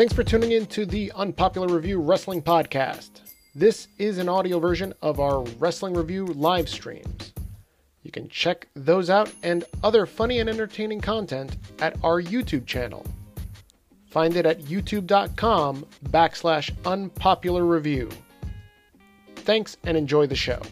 Thanks for tuning in to the Unpopular Review Wrestling Podcast. This is an audio version of our Wrestling Review live streams. You can check those out and other funny and entertaining content at our YouTube channel. Find it at youtube.com backslash unpopular review. Thanks and enjoy the show.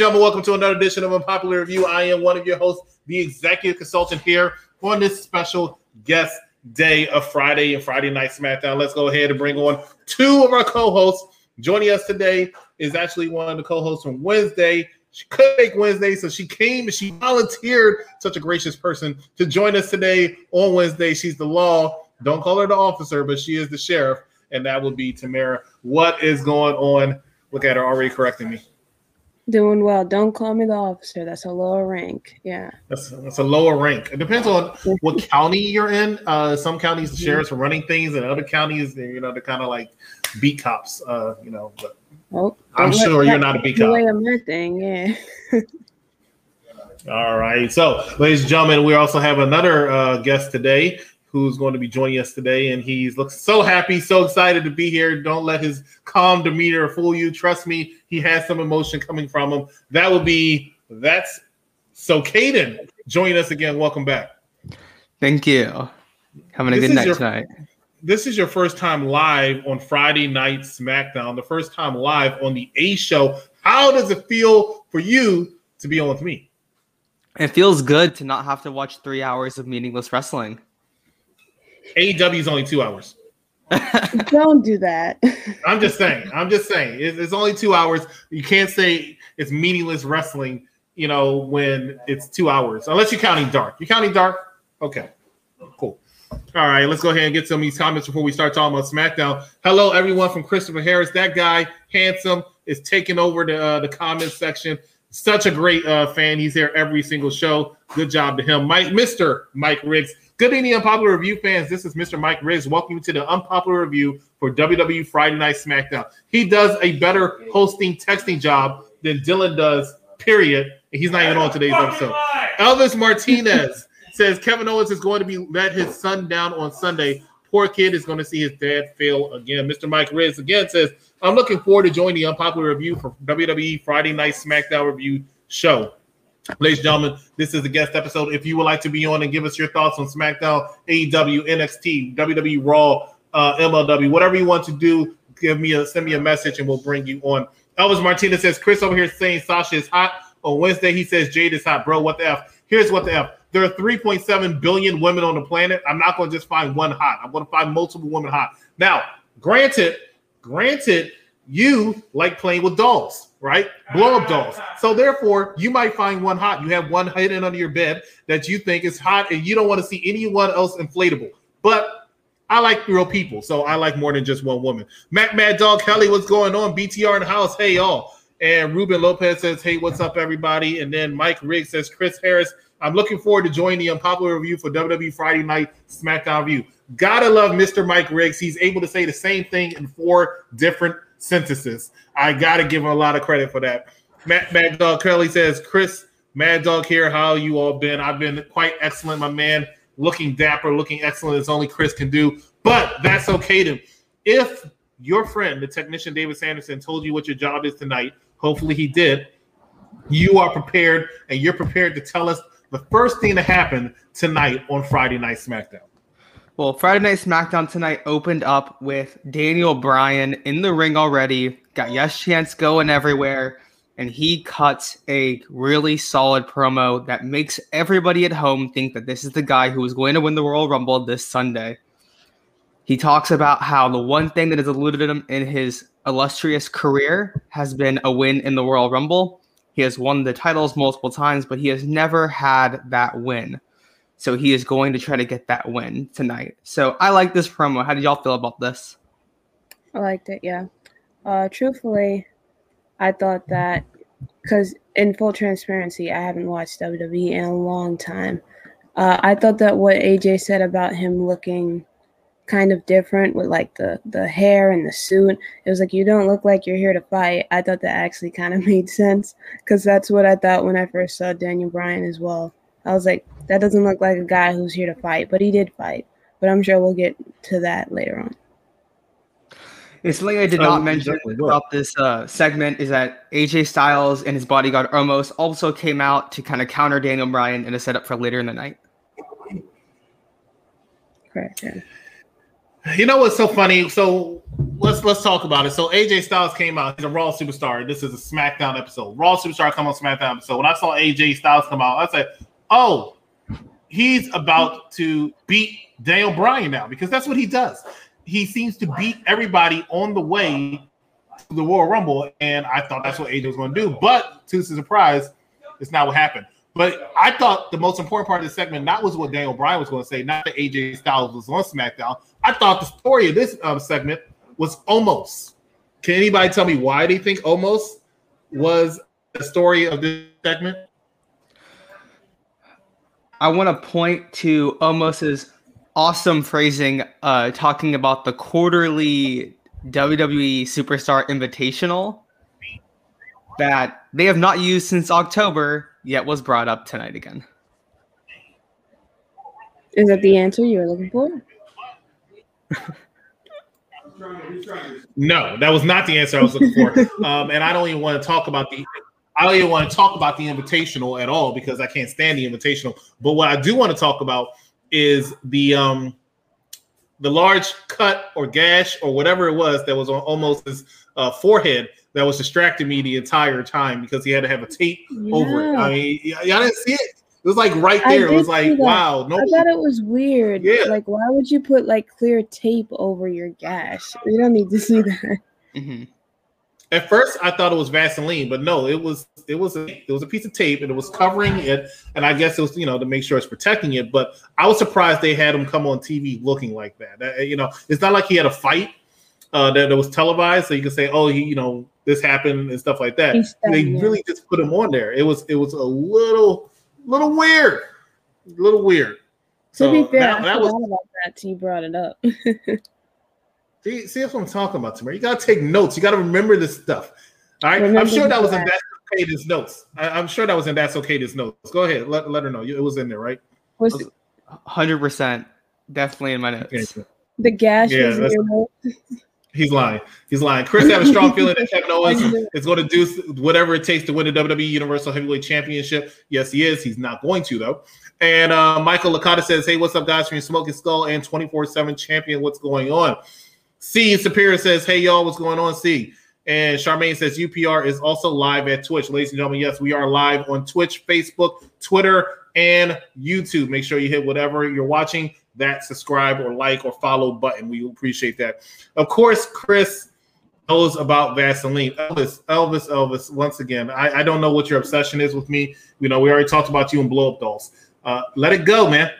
Gentlemen, welcome to another edition of Unpopular Review. I am one of your hosts, the executive consultant here on this special guest day of Friday and Friday Night SmackDown. Let's go ahead and bring on two of our co-hosts. Joining us today is actually one of the co-hosts from Wednesday. She could make Wednesday, so she came and she volunteered, such a gracious person, to join us today on Wednesday. She's the law. Don't call her the officer, but she is the sheriff, and that would be Tamara. What is going on? Look at her already correcting me. Doing well. Don't call me the officer. That's a lower rank. Yeah. That's, that's a lower rank. It depends on what county you're in. Uh, some counties, the sheriffs are running things, and other counties, you know, they're kind of like beat cops. Uh, you know, but Oh, I'm sure you're not a beat cop. my thing. Yeah. All right. So, ladies and gentlemen, we also have another uh, guest today who's going to be joining us today, and he's looks so happy, so excited to be here. Don't let his calm demeanor fool you. Trust me, he has some emotion coming from him. That would be that's so. Caden, join us again. Welcome back. Thank you. Having a This good night your- tonight. this is your first time live on Friday Night SmackDown, the first time live on the A Show. How does it feel for you to be on with me? It feels good to not have to watch three hours of meaningless wrestling. AEW is only two hours. don't do that. I'm just saying. I'm just saying. It's, it's only two hours. You can't say it's meaningless wrestling. You know when it's two hours, unless you're counting dark. You're counting dark? Okay, cool. All right, let's go ahead and get some of these comments before we start talking about SmackDown. Hello, everyone from Christopher Harris. That guy, handsome, is taking over the uh, the comment section. Such a great uh, fan. He's here every single show. Good job to him, Mike, Mister Mike Riggs. Good evening, unpopular review fans. This is Mr. Mike Riggs. Welcome to the unpopular review for WWE Friday Night SmackDown. He does a better hosting, texting job than Dylan does. Period. And he's not even on today's episode. Elvis Martinez says Kevin Owens is going to be let his son down on Sunday. Poor kid is going to see his dad fail again. Mr. Mike Riggs again says, I'm looking forward to joining the unpopular review for WWE Friday Night SmackDown review show. Ladies and gentlemen, this is a guest episode. If you would like to be on and give us your thoughts on SmackDown, AEW, NXT, WWE Raw, uh, MLW, whatever you want to do, give me a send me a message and we'll bring you on. Elvis Martinez says Chris over here saying Sasha is hot. On Wednesday, he says Jade is hot, bro. What the F? Here's what the F. There are 3.7 billion women on the planet. I'm not going to just find one hot. I'm going to find multiple women hot. Now, granted, granted, you like playing with dolls, right? Blow up dolls. Ah. So therefore, you might find one hot. You have one hidden under your bed that you think is hot, and you don't want to see anyone else inflatable. But I like real people, so I like more than just one woman. Matt Mad Dog Kelly, what's going on? BTR in the house. Hey y'all. And Ruben Lopez says, Hey, what's up, everybody? And then Mike Riggs says, Chris Harris, I'm looking forward to joining the unpopular review for WWE Friday Night SmackDown Review. Gotta love Mr. Mike Riggs. He's able to say the same thing in four different sentences. I gotta give him a lot of credit for that. Matt Mad Dog Kelly says, Chris, Mad Dog here. How you all been? I've been quite excellent, my man. Looking dapper, looking excellent as only Chris can do. But that's okay to if your friend, the technician David Sanderson, told you what your job is tonight, hopefully he did. You are prepared, and you're prepared to tell us the first thing to happen tonight on Friday Night SmackDown. Well, Friday Night SmackDown tonight opened up with Daniel Bryan in the ring already. Got Yes Chance going everywhere. And he cuts a really solid promo that makes everybody at home think that this is the guy who is going to win the Royal Rumble this Sunday. He talks about how the one thing that has eluded him in his illustrious career has been a win in the Royal Rumble. He has won the titles multiple times, but he has never had that win. So he is going to try to get that win tonight. So I like this promo. How did y'all feel about this? I liked it, yeah. Uh, truthfully, I thought that because in full transparency, I haven't watched WWE in a long time. Uh, I thought that what AJ said about him looking kind of different with like the the hair and the suit, it was like you don't look like you're here to fight. I thought that actually kind of made sense because that's what I thought when I first saw Daniel Bryan as well. I was like, that doesn't look like a guy who's here to fight, but he did fight. But I'm sure we'll get to that later on. It's something I did not mention exactly, about this uh, segment is that AJ Styles and his bodyguard Omos also came out to kind of counter Daniel Bryan in a setup for later in the night. Correct. Yeah. You know what's so funny? So let's let's talk about it. So AJ Styles came out. He's a Raw superstar. This is a SmackDown episode. Raw superstar come on SmackDown episode. When I saw AJ Styles come out, I said, "Oh, he's about to beat Daniel Bryan now because that's what he does. He seems to beat everybody on the way to the Royal Rumble, and I thought that's what AJ was going to do. But to his surprise, it's not what happened. But I thought the most important part of the segment not was what Daniel Bryan was going to say, not that AJ Styles was on SmackDown. I thought the story of this um, segment was Omos. Can anybody tell me why they think Omos was the story of this segment? I want to point to Omos's awesome phrasing, uh, talking about the quarterly WWE Superstar Invitational that they have not used since October, yet was brought up tonight again. Is that the answer you were looking for? No, that was not the answer I was looking for. um, and I don't even want to talk about the. I don't even want to talk about the invitational at all because I can't stand the invitational. But what I do want to talk about is the um the large cut or gash or whatever it was that was on Omos his uh, forehead that was distracting me the entire time because he had to have a tape over it. I mean, y- y'all didn't see it. It was like right there. It was like, wow, no. I thought it was weird. Yeah. Like, why would you put like clear tape over your gash? You don't need to see that. hmm At first, I thought it was Vaseline, but no, it was it was a it was a piece of tape and it was covering it, and I guess it was you know to make sure it's protecting it. But I was surprised they had him come on TV looking like that. Uh, you know, it's not like he had a fight uh, that, that was televised, so you can say, oh, he you know this happened and stuff like that. They really just put him on there. It was it was a little little weird, a little weird. to be So fair, that, I that was about that you brought it up. See, see that's what I'm talking about, Tamara. You gotta take notes. You gotta remember this stuff. All right. I'm sure that was in fact. That's Okay This notes. I, am sure that was in That's Okay This notes. Go ahead. Let, let her know. It was in there, right? Was Hundred percent, definitely in my notes. Okay. the gash Yeah, was in that's- your mouth? He's lying. He's lying. Chris have a strong feeling that Kevin Owens is going to do whatever it takes to win the WWE Universal Heavyweight Championship. Yes, he is. He's not going to though. And uh, Michael Licata says, "Hey, what's up, guys? From your Smoking Skull and 24/7 Champion. What's going on?" C Superior says, "Hey, y'all, what's going on?" C and Charmaine says, "UPR is also live at Twitch, ladies and gentlemen. Yes, we are live on Twitch, Facebook, Twitter, and YouTube. Make sure you hit whatever you're watching." That subscribe or like or follow button. We appreciate that. Of course, Chris knows about Vaseline. Elvis, Elvis, Elvis. Once again, I, I don't know what your obsession is with me. You know, we already talked about you and blow up dolls. Uh, let it go, man.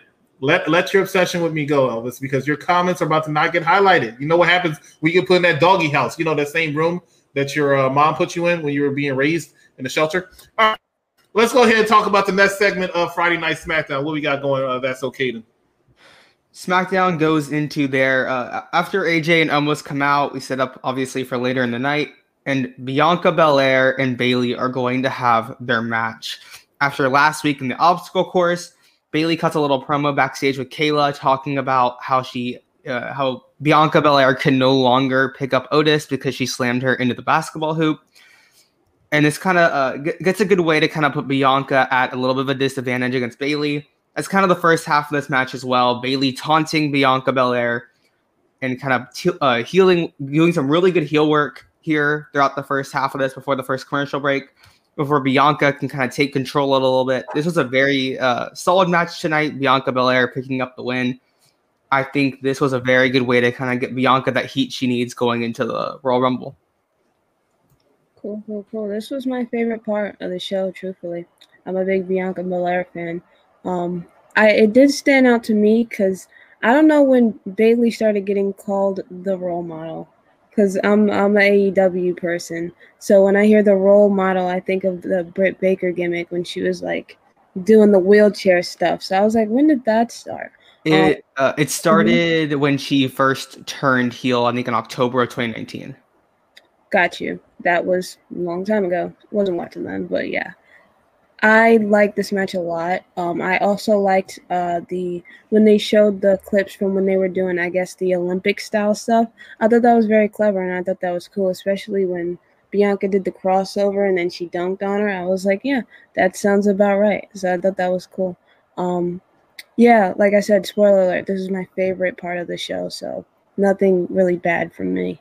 Let let your obsession with me go, Elvis, because your comments are about to not get highlighted. You know what happens? We get put in that doggy house. You know that same room that your uh, mom put you in when you were being raised in the shelter. All right, let's go ahead and talk about the next segment of Friday Night SmackDown. What we got going? Uh, that's okay. Then. SmackDown goes into their uh, after AJ and Omos come out. We set up obviously for later in the night, and Bianca Belair and Bayley are going to have their match. After last week in the obstacle course, Bayley cuts a little promo backstage with Kayla talking about how she, uh, how Bianca Belair can no longer pick up Otis because she slammed her into the basketball hoop. And this kind of uh, g- gets a good way to kind of put Bianca at a little bit of a disadvantage against Bayley. That's kind of the first half of this match as well. Bayley taunting Bianca Belair and kind of te- uh, healing, doing some really good heel work here throughout the first half of this before the first commercial break, before Bianca can kind of take control a little bit. This was a very uh, solid match tonight. Bianca Belair picking up the win. I think this was a very good way to kind of get Bianca that heat she needs going into the Royal Rumble. Cool, cool, cool. This was my favorite part of the show, truthfully. I'm a big Bianca Belair fan. Um, I it did stand out to me because I don't know when Bayley started getting called the role model. Because I'm I'm an AEW person, so when I hear the role model, I think of the Britt Baker gimmick when she was like doing the wheelchair stuff. So I was like, when did that start? It uh, it started when she first turned heel, I think in October of 2019. Got you. That was a long time ago. Wasn't watching then, but yeah. I liked this match a lot. Um, I also liked uh, the when they showed the clips from when they were doing, I guess, the Olympic style stuff. I thought that was very clever, and I thought that was cool, especially when Bianca did the crossover and then she dunked on her. I was like, yeah, that sounds about right. So I thought that was cool. Um, yeah, like I said, spoiler alert, this is my favorite part of the show, so nothing really bad from me.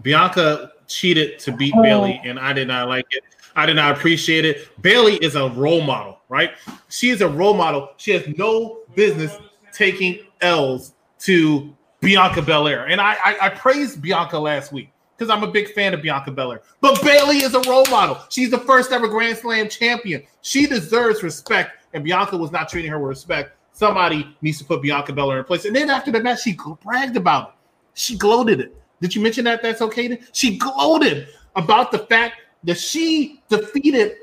Bianca cheated to beat Oh. Bayley, and I did not like it. I did not appreciate it. Bayley is a role model, right? She is a role model. She has no business taking L's to Bianca Belair. And I, I, I praised Bianca last week because I'm a big fan of Bianca Belair. But Bayley is a role model. She's the first ever Grand Slam champion. She deserves respect, and Bianca was not treating her with respect. Somebody needs to put Bianca Belair in place. And then after the match, she bragged about it. She gloated it. Did you mention that? That's okay. then? She gloated about the fact that she defeated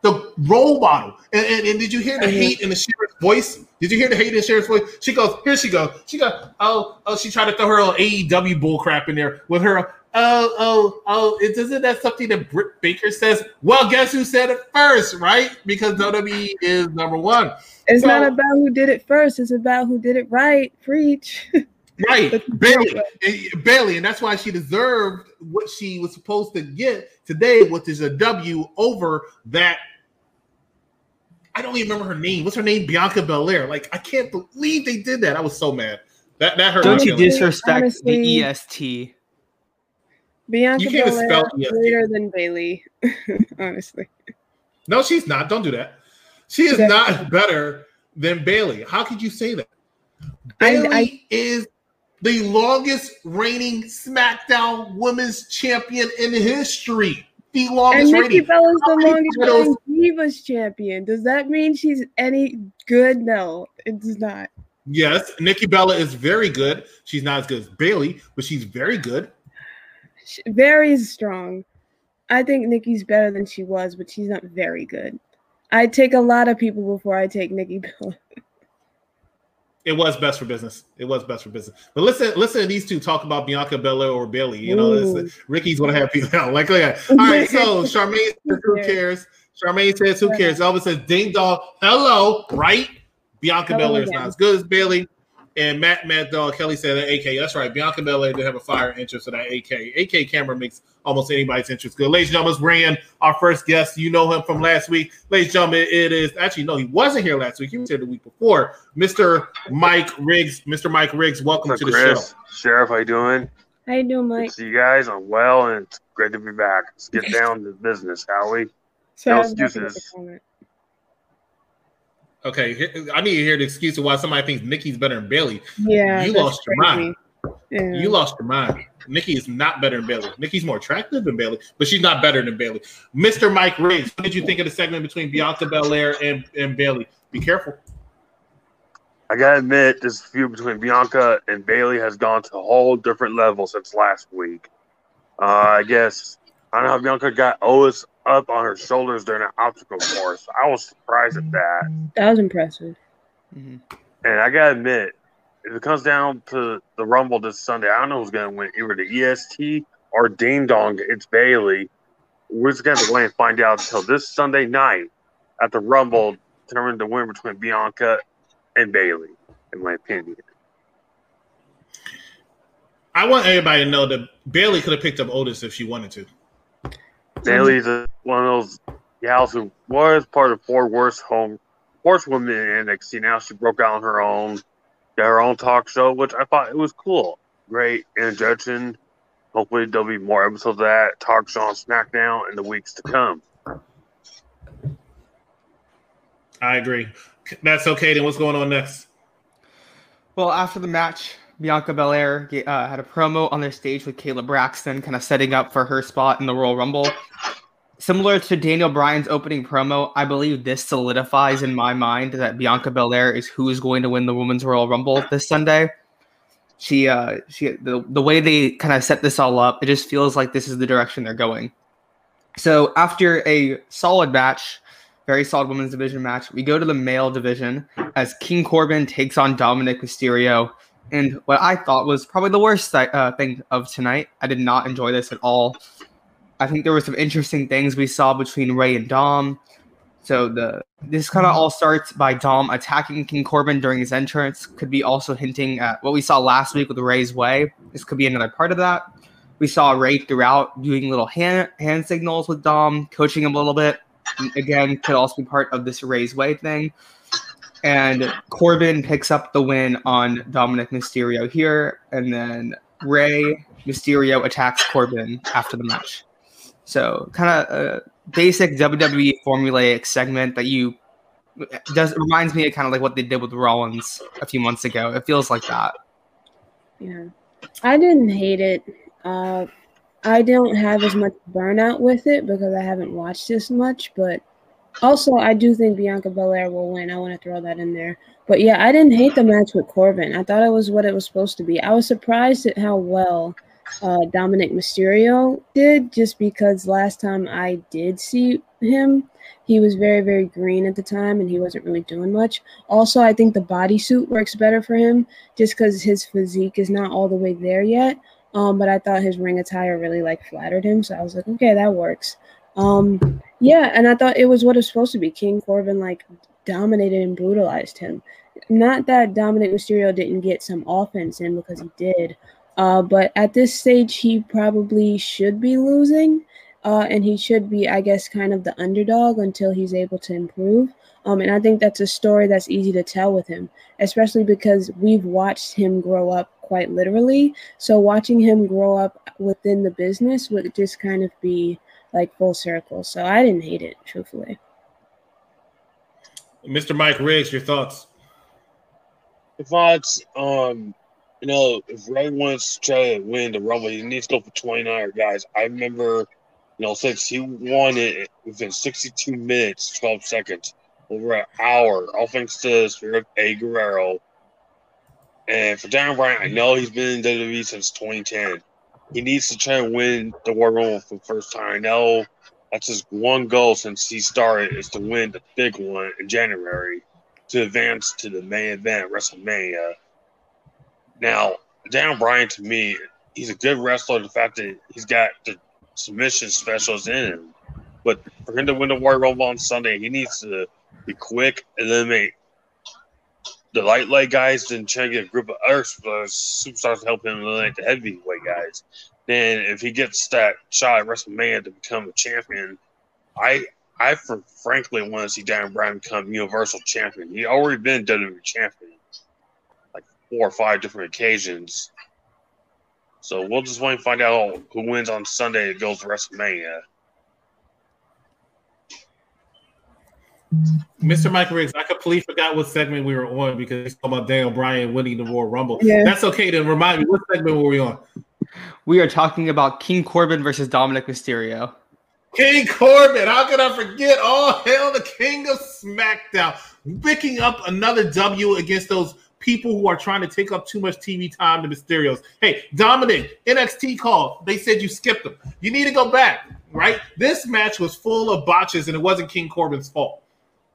the role model. And, and, and did you hear the hate in the sheriff's voice? Did you hear the hate in the sheriff's voice? She goes, here she goes. She goes, oh, oh, she tried to throw her own AEW bull crap in there with her. Oh, oh, oh, it isn't that something that Britt Baker says? Well, guess who said it first, right? Because WWE is number one. It's So- not about who did it first, it's about who did it right. Preach. Right, That's Bayley. And- Bayley, and that's why she deserved what she was supposed to get today, which is a W over that. I don't even remember her name. What's her name? Bianca Belair. Like I can't believe they did that. I was so mad. That that hurt. Don't my you feelings. disrespect honestly- the EST? Bianca You can't Belair spell is EST. greater than Bayley, honestly. No, she's not. Don't do that. She is Okay. not better than Bayley. How could you say that? I- Bayley I- is the longest reigning SmackDown Women's Champion in history. The And longest Nikki reigning. Bella's the longest titles- reigning Divas champion. Does that mean she's any good? No, it does not. Yes, Nikki Bella is very good. She's not as good as Bayley, but she's very good. She, very strong. I think Nikki's better than she was, but she's not very good. I take a lot of people before I take Nikki Bella. It was best for business. It was best for business. But listen, listen to these two talk about Bianca Belair or Bayley. You know, Ricky's gonna have people out like that. All right, so Charmaine says, "Who cares?" Charmaine says, "Who cares?" Elvis says, "Ding dong, hello, right?" Bianca Hello Belair is not as good as Bayley. And Matt Mad Dog Kelly said that AK. That's right. Bianca Belair did have a fire interest in that AK. AK camera makes almost anybody's interest good. Ladies and gentlemen, let's bring in our first guest. You know him from last week. Ladies and gentlemen, it is actually no, he wasn't here last week. He was here the week before. Mr. Mike Riggs. Mr. Mike Riggs, welcome What's to up, the show. Chris? Sheriff, how you doing? How you doing, Good Mike? to see you guys. I'm well, and it's great to be back. Let's get down to business, shall we? Sorry, No I was about to make a excuses. Comment. Okay, I need to hear the excuse of why somebody thinks Nikki's better than Bayley. Yeah, You that's lost your mind. Yeah. You lost your mind. Nikki is not better than Bayley. Nikki's more attractive than Bayley, but she's not better than Bayley. Mr. Mike Riggs, what did you think of the segment between Bianca Belair and, and Bayley? Be careful. I gotta admit, this feud between Bianca and Bayley has gone to a whole different level since last week. Uh, I guess I don't know how Bianca got Otis up on her shoulders during an obstacle course. I was surprised at that. That was impressive. Mhm. And I gotta admit, if it comes down to the Rumble this Sunday, I don't know who's gonna win, either the EST or Ding Dong. It's Bayley. We're just gonna have to wait and find out until this Sunday night at the Rumble, determine the winner between Bianca and Bayley, in my opinion. I want everybody to know that Bayley could have picked up Otis if she wanted to. Bayley's a, one of those gals who was part of four worst home horsewomen in NXT. Now she broke out on her own, got her own talk show, which I thought it was cool. Great introduction. Hopefully there'll be more episodes of that talk show on SmackDown in the weeks to come. I agree. That's okay. Then what's going on next? Well, after the match, Bianca Belair uh, had a promo on their stage with Kayla Braxton, kind of setting up for her spot in the Royal Rumble. Similar to Daniel Bryan's opening promo, I believe this solidifies in my mind that Bianca Belair is who is going to win the Women's Royal Rumble this Sunday. She, uh, she, the, the way they kind of set this all up, it just feels like this is the direction they're going. So after a solid match, very solid women's division match, we go to the male division as King Corbin takes on Dominik Mysterio. And what I thought was probably the worst uh, thing of tonight. I did not enjoy this at all. I think there were some interesting things we saw between Rey and Dom. So the this kind of all starts by Dom attacking King Corbin during his entrance. Could be also hinting at what we saw last week with Rey's way. This could be another part of that. We saw Rey throughout doing little hand hand signals with Dom, coaching him a little bit. And again, could also be part of this Rey's way thing. And Corbin picks up the win on Dominik Mysterio here, and then Rey Mysterio attacks Corbin after the match. So kind of a basic WWE formulaic segment that you does reminds me of kind of like what they did with Rollins a few months ago. It feels like that. Yeah, I didn't hate it. Uh, I don't have as much burnout with it because I haven't watched as much, but also I do think Bianca Belair will win. I want to throw that in there. But yeah, I didn't hate the match with Corbin. I thought it was what it was supposed to be. I was surprised at how well uh, Dominik Mysterio did, just because last time I did see him, he was very, very green at the time and he wasn't really doing much. Also, I think the bodysuit works better for him just because his physique is not all the way there yet. Um, but I thought his ring attire really like flattered him, so I was like, okay, that works. Um, yeah, and I thought it was what it was supposed to be. King Corbin like dominated and brutalized him. Not that Dominik Mysterio didn't get some offense in because he did, uh, but at this stage, he probably should be losing, uh, and he should be, I guess, kind of the underdog until he's able to improve. Um, and I think that's a story that's easy to tell with him, especially because we've watched him grow up quite literally. So watching him grow up within the business would just kind of be like full circle. So I didn't hate it, truthfully. Mr. Mike Riggs, your thoughts? The thoughts, um, you know, if Rey wants to try to win the Rumble, he needs to go for 29 guys. I remember, you know, since he won it within 62 minutes, 12 seconds, over an hour, all thanks to Spirit A. Guerrero. And for Darren Bryan, I know he's been in WWE since 2010. He needs to try and win the World for the first time. I know that's his one goal since he started is to win the big one in January to advance to the main event, WrestleMania. Now, Daniel Bryan, to me, he's a good wrestler. The fact that he's got the submission specials in him, but for him to win the Royal Rumble on Sunday, he needs to be quick, eliminate the light guys, then try to get a group of other superstars to help him eliminate the heavyweight guys. Then, if he gets that shot at WrestleMania to become a champion, I I for, frankly want to see Daniel Bryan become Universal Champion. He already been WWE Champion like four or five different occasions. So we'll just wait and find out who wins on Sunday and goes to WrestleMania. Mr. Michael Riggs, I completely forgot what segment we were on because he's talking about Daniel Bryan winning the Royal Rumble. Yeah. That's okay. Then remind me, what segment were we on? We are talking about King Corbin versus Dominik Mysterio. King Corbin. How could I forget? All hail the King of SmackDown, picking up another W against those people who are trying to take up too much TV time to Mysterios. Hey, Dominik, NXT call. They said you skipped them. You need to go back, right? This match was full of botches, and it wasn't King Corbin's fault.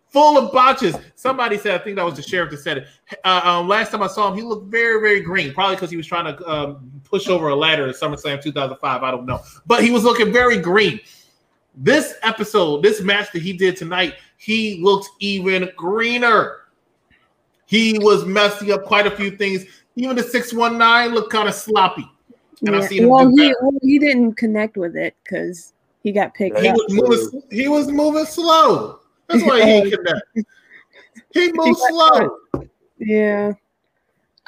Full of botches. Somebody said, I think that was the sheriff that said it. Uh, um, last time I saw him, he looked very, very green. Probably because he was trying to um, push over a ladder at SummerSlam 2005. I don't know. But he was looking very green. This episode, this match that he did tonight, he looked even greener. He was messing up quite a few things. Even the 619 looked kind of sloppy. And yeah. I've seen him well, he, well, he didn't connect with it because he got picked he up. Was moving, he was moving slow. That's why he didn't connect. He moved he slow. Yeah.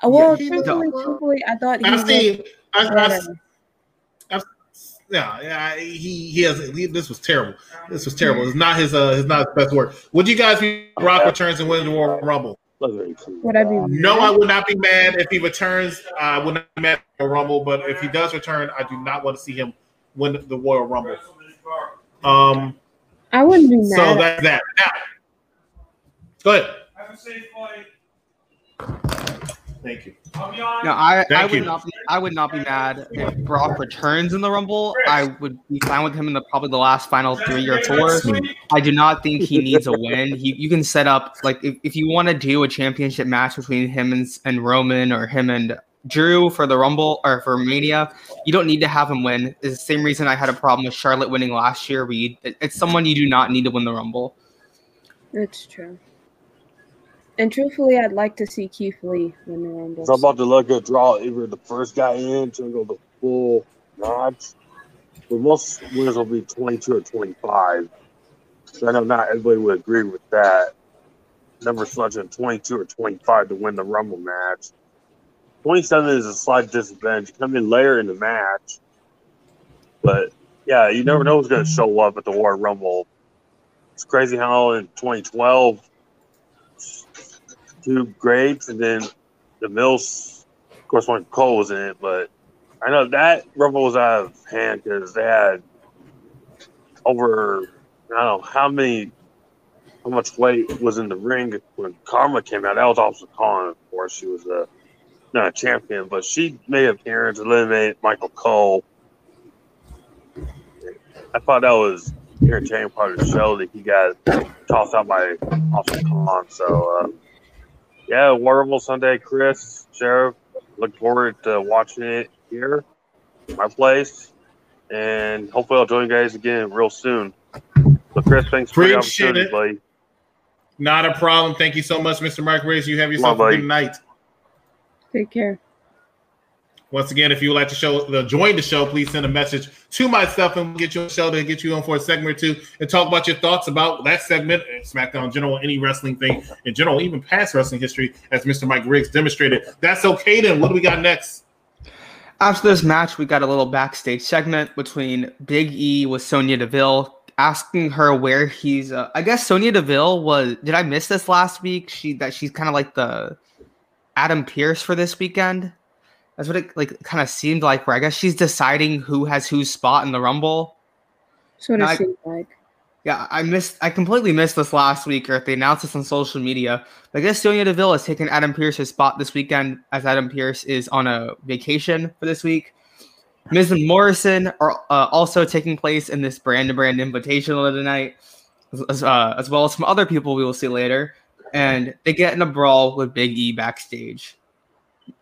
Well, yeah, truthfully, truthfully, I thought he I've seen. I, I've, I've, yeah, yeah, he he has. He, this was terrible. This was terrible. It's not his. Uh, it's not his best work. Would you guys be Rock returns and win the Royal Rumble? Would I be No. I would not be mad if he returns. I would not be mad at the Rumble, but if he does return, I do not want to see him win the Royal Rumble. Um, I wouldn't be mad. so that's that. Now, go ahead. Thank you. No, I, I would you. not be I would not be mad if Brock returns in the Rumble. I would be fine with him in the probably the last final three or four. I do not think he needs a win. He, you can set up like if, if you want to do a championship match between him and, and Roman or him and Drew for the Rumble or for Mania, you don't need to have him win. It's the same reason I had a problem with Charlotte winning last year. Where you, it's someone you do not need to win the Rumble. That's true. And truthfully, I'd like to see Keith Lee win the Rumble. So I'm about to let go draw either the first guy in to go the full match. But most winners will be 22 or 25. So I know not everybody would agree with that. Number selected 22 or 25 to win the Rumble match. 27 is a slight disadvantage. Come in later in the match. But yeah, you never know who's going to show up at the War Rumble. It's crazy how in 2012, two greats and then the Mills, of course, when Cole was in it, but I know that Rumble was out of hand because they had over, I don't know how many, how much weight was in the ring when Kharma came out. That was also Khan, of course. She was a, not a champion, but she made an appearance, eliminated Michael Cole. I thought that was entertaining part of the show that he got tossed out by Austin Khan. So, uh, yeah, wonderful Sunday, Chris, Sheriff. Look forward to watching it here, my place, and hopefully I'll join you guys again real soon. So, Chris, thanks for the opportunity, it. buddy. Not a problem. Thank you so much, Mr. Mark Riggs. You have yourself a good night. Take care. Once again, if you would like to show the join the show, please send a message to myself and we'll get you on the show to get you on for a segment or two and talk about your thoughts about that segment, SmackDown in general, any wrestling thing in general, even past wrestling history, as Mr. Mike Riggs demonstrated. That's okay then. What do we got next? After this match, we got a little backstage segment between Big E with Sonya Deville, asking her where he's. Uh, I guess Sonya Deville was. Did I miss this last week? She that she's kind of like the Adam Pearce for this weekend. That's what it like kind of seemed like. Where I guess she's deciding who has whose spot in the Rumble. So it seems like. Yeah, I missed. I completely missed this last week, or if they announced this on social media. But I guess Sonya Deville has taken Adam Pearce's spot this weekend, as Adam Pearce is on a vacation for this week. Miz and Morrison are uh, also taking place in this brand to brand invitational tonight, as, uh, as well as some other people we will see later. And they get in a brawl with Big E backstage.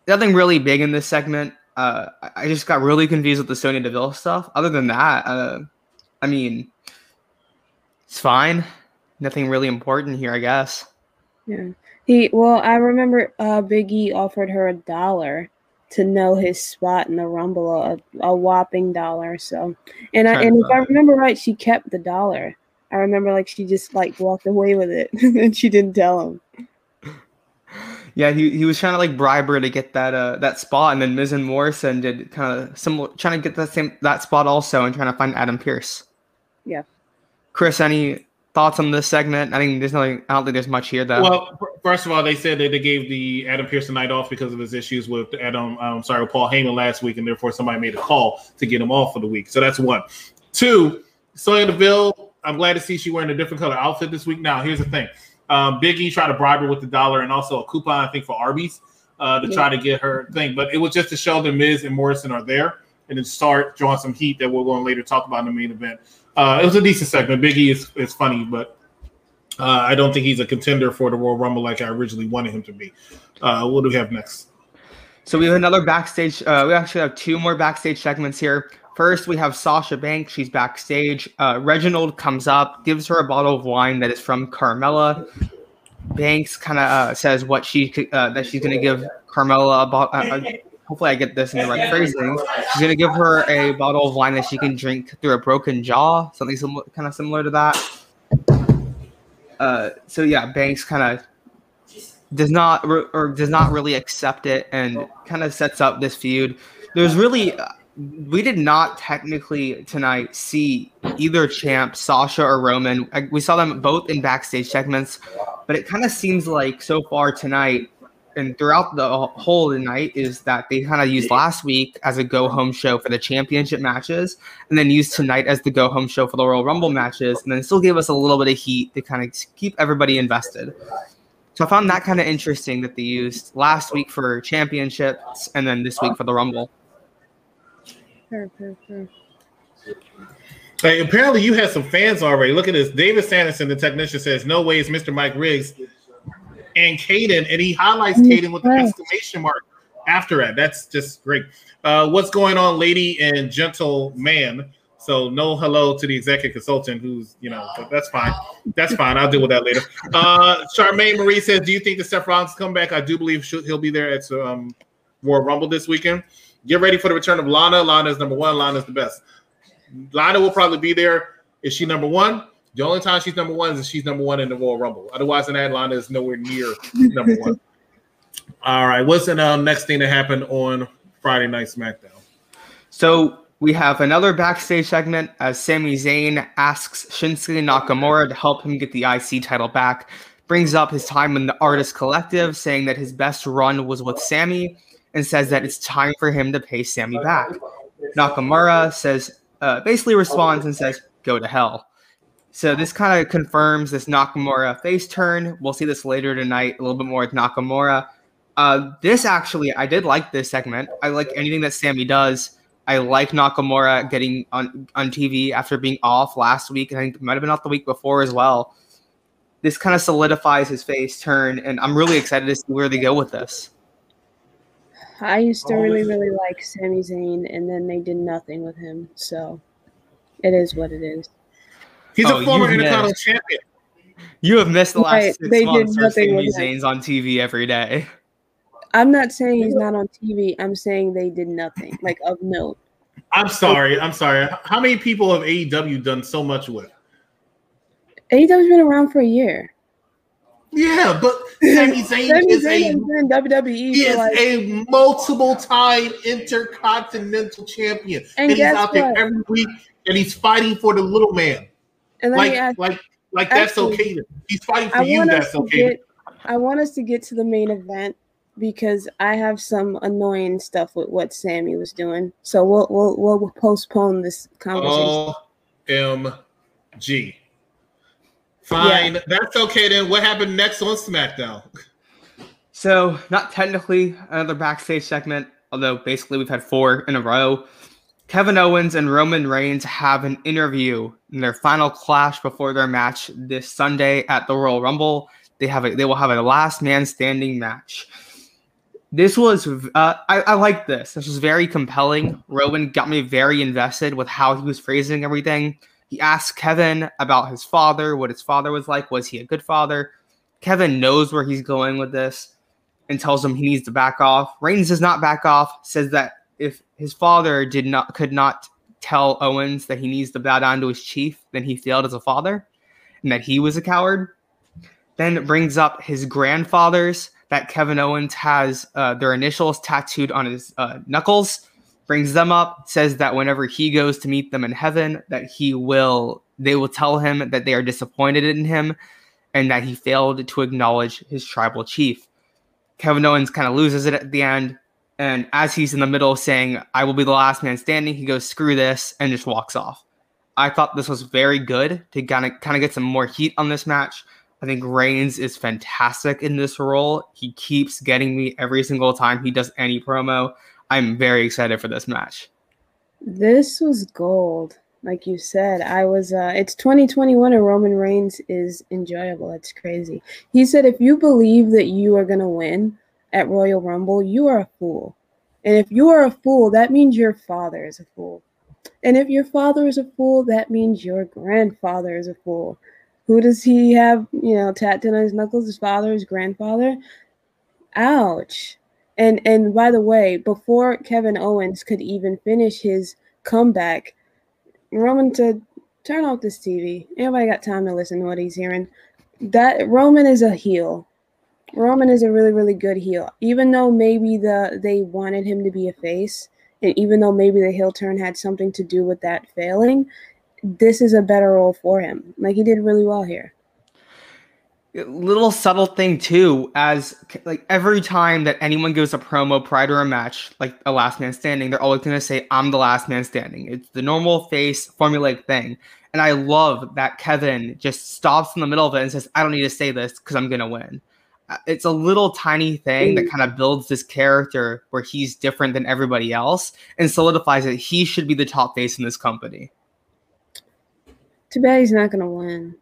Nothing really big in this segment. Uh, I- just got really confused with the Sonya Deville stuff. Other than that, uh, I mean, it's fine. Nothing really important here, I guess. Yeah. He well, I remember uh Big E offered her a dollar to know his spot in the Rumble, a, a whopping dollar. So, and I, and if I remember right, she kept the dollar. I remember like she just like walked away with it, and she didn't tell him. Yeah, he, he was trying to like bribe her to get that uh that spot, and then Miz and Morrison did kind of similar, trying to get that same that spot also, and trying to find Adam Pearce. Yeah. Chris, any thoughts on this segment? I think there's nothing. I don't think there's much here though. Well, first of all, they said that they gave the Adam Pearson night off because of his issues with Adam. I'm sorry, with Paul Heyman last week, and therefore somebody made a call to get him off for the week. So that's one. Two, Sonya Deville. I'm glad to see she wearing a different color outfit this week. Now, here's the thing: um, Big E tried to bribe her with the dollar and also a coupon, I think, for Arby's uh, to try to get her thing. But it was just to show that Miz and Morrison are there and then start drawing some heat that we're going to later talk about in the main event. Uh, it was a decent segment. Big E is, is funny, but uh, I don't think he's a contender for the Royal Rumble like I originally wanted him to be. Uh, what do we have next? So we have another backstage. Uh, we actually have two more backstage segments here. First, we have Sasha Banks. She's backstage. Uh, Reginald comes up, gives her a bottle of wine that is from Carmella. Banks kind of uh, says what she uh, that she's going to give Carmella a bottle. Uh, uh, hopefully, I get this in the right phrasing. She's going to give her a bottle of wine that she can drink through a broken jaw, something sim- kind of similar to that. Uh, so yeah, Banks kind of does not re- or does not really accept it and kind of sets up this feud. There's really we did not technically tonight see either champ, Sasha or Roman. We saw them both in backstage segments, but it kind of seems like so far tonight and throughout the whole of the night is that they kind of used last week as a go home show for the championship matches, and then used tonight as the go home show for the Royal Rumble matches, and then still gave us a little bit of heat to kind of keep everybody invested. So I found that kind of interesting that they used last week for championships and then this week for the Rumble. Apparently you had some fans already. Look at this. David Sanderson, the technician, says, No way is Mr. Mike Riggs and Caden, and he highlights Caden with an exclamation mark after that. That's just great. Uh, what's going on, lady and gentleman? So no hello to the executive consultant who's, you know, that's fine. That's fine. I'll deal with that later. Uh Charmaine Marie says, Do you think the Seth Rollins come back? I do believe he'll be there at um Royal Rumble this weekend. Get ready for the return of Lana. Lana is number one. Lana is the best. Lana will probably be there. Is she number one? The only time she's number one is she's number one in the Royal Rumble. Otherwise, in that Lana is nowhere near number one. All right. What's the uh, next thing that happened on Friday Night SmackDown? So we have another backstage segment as Sami Zayn asks Shinsuke Nakamura to help him get the IC title back. Brings up his time in the Artist Collective, saying that his best run was with Sami, and says that it's time for him to pay Sami back. Nakamura says, uh, basically responds and says, "Go to hell." So this kind of confirms this Nakamura face turn. We'll see this later tonight, a little bit more with Nakamura. Uh, this actually, I did like this segment. I like anything that Sami does. I like Nakamura getting on on TV after being off last week. and I think it might have been off the week before as well. This kind of solidifies his face turn, and I'm really excited to see where they go with this. I used to really, really like Sami Zayn, and then they did nothing with him. So it is what it is. He's oh, a former Intercontinental champion. You have missed the last right, six they months for Sami Zayn's on TV every day. I'm not saying he's not on TV. I'm saying they did nothing like of note. I'm sorry. I'm sorry. How many people have AEW done so much with? AEW's been around for a year. Yeah, but Sami Zayn is a WWE is like, a multiple time intercontinental champion, and, and he's out there every week, and he's fighting for the little man. And like, ask, like, like that's actually, okay. He's fighting for you. That's okay. Get, I want us to get to the main event because I have some annoying stuff with what Sami was doing. So we'll we'll we'll postpone this conversation. OMG. Fine. Yeah. That's okay then. What happened next on SmackDown? So, not technically another backstage segment, although basically we've had four in a row. Kevin Owens and Roman Reigns have an interview in their final clash before their match this Sunday at the Royal Rumble. They have a, they will have a last man standing match. This was uh, I, I like this. This was very compelling. Roman got me very invested with how he was phrasing everything. He asks Kevin about his father, what his father was like. Was he a good father? Kevin knows where he's going with this and tells him he needs to back off. Reigns does not back off, says that if his father did not could not tell Owens that he needs to bow down to his chief, then he failed as a father and that he was a coward. Then brings up his grandfathers that Kevin Owens has uh, their initials tattooed on his uh, knuckles brings them up, says that whenever he goes to meet them in heaven, that he will they will tell him that they are disappointed in him and that he failed to acknowledge his tribal chief. Kevin Owens kind of loses it at the end. And as he's in the middle saying, I will be the last man standing, he goes, screw this, and just walks off. I thought this was very good to kind of kind of get some more heat on this match. I think Reigns is fantastic in this role. He keeps getting me every single time he does any promo. I'm very excited for this match. This was gold. Like you said, I was uh it's 2021 and Roman Reigns is enjoyable. It's crazy. He said if you believe that you are going to win at Royal Rumble, you are a fool. And if you are a fool, that means your father is a fool. And if your father is a fool, that means your grandfather is a fool. Who does he have, you know, tattooed on his knuckles? His father, his grandfather? Ouch. And and by the way, before Kevin Owens could even finish his comeback, Roman said, "Turn off this TV. Anybody got time to listen to what he's hearing?" That Roman is a heel. Roman is a really really good heel. Even though maybe the they wanted him to be a face, And even though maybe the heel turn had something to do with that failing, this is a better role for him. Like he did really well here. Little subtle thing too, as like every time that anyone gives a promo prior to a match, like a last man standing, they're always gonna say, "I'm the last man standing." It's the normal face formulaic thing, and I love that Kevin just stops in the middle of it and says, "I don't need to say this because I'm gonna win." Uh, it's a little tiny thing that kind of builds this character where he's different than everybody else and solidifies that he should be the top face in this company. Too bad he's not gonna win.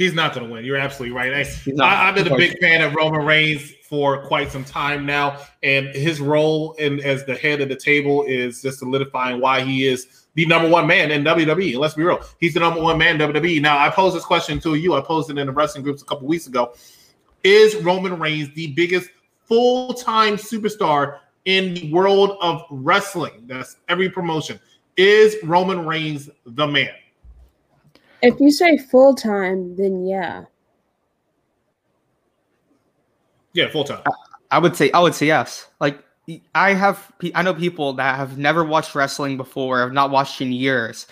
He's not going to win. You're absolutely right. I. I, have been a big fan of Roman Reigns for quite some time now, and his role in as the head of the table is just solidifying why he is the number one man in WWE. Let's be real, he's the number one man in WWE. Now, I posed this question to you. I posed it in the wrestling groups a couple weeks ago. Is Roman Reigns the biggest full time superstar in the world of wrestling? That's every promotion. Is Roman Reigns the man? If you say full time, then yeah. Yeah, full time. I would say I would say yes. Like I have I know people that have never watched wrestling before, have not watched in years,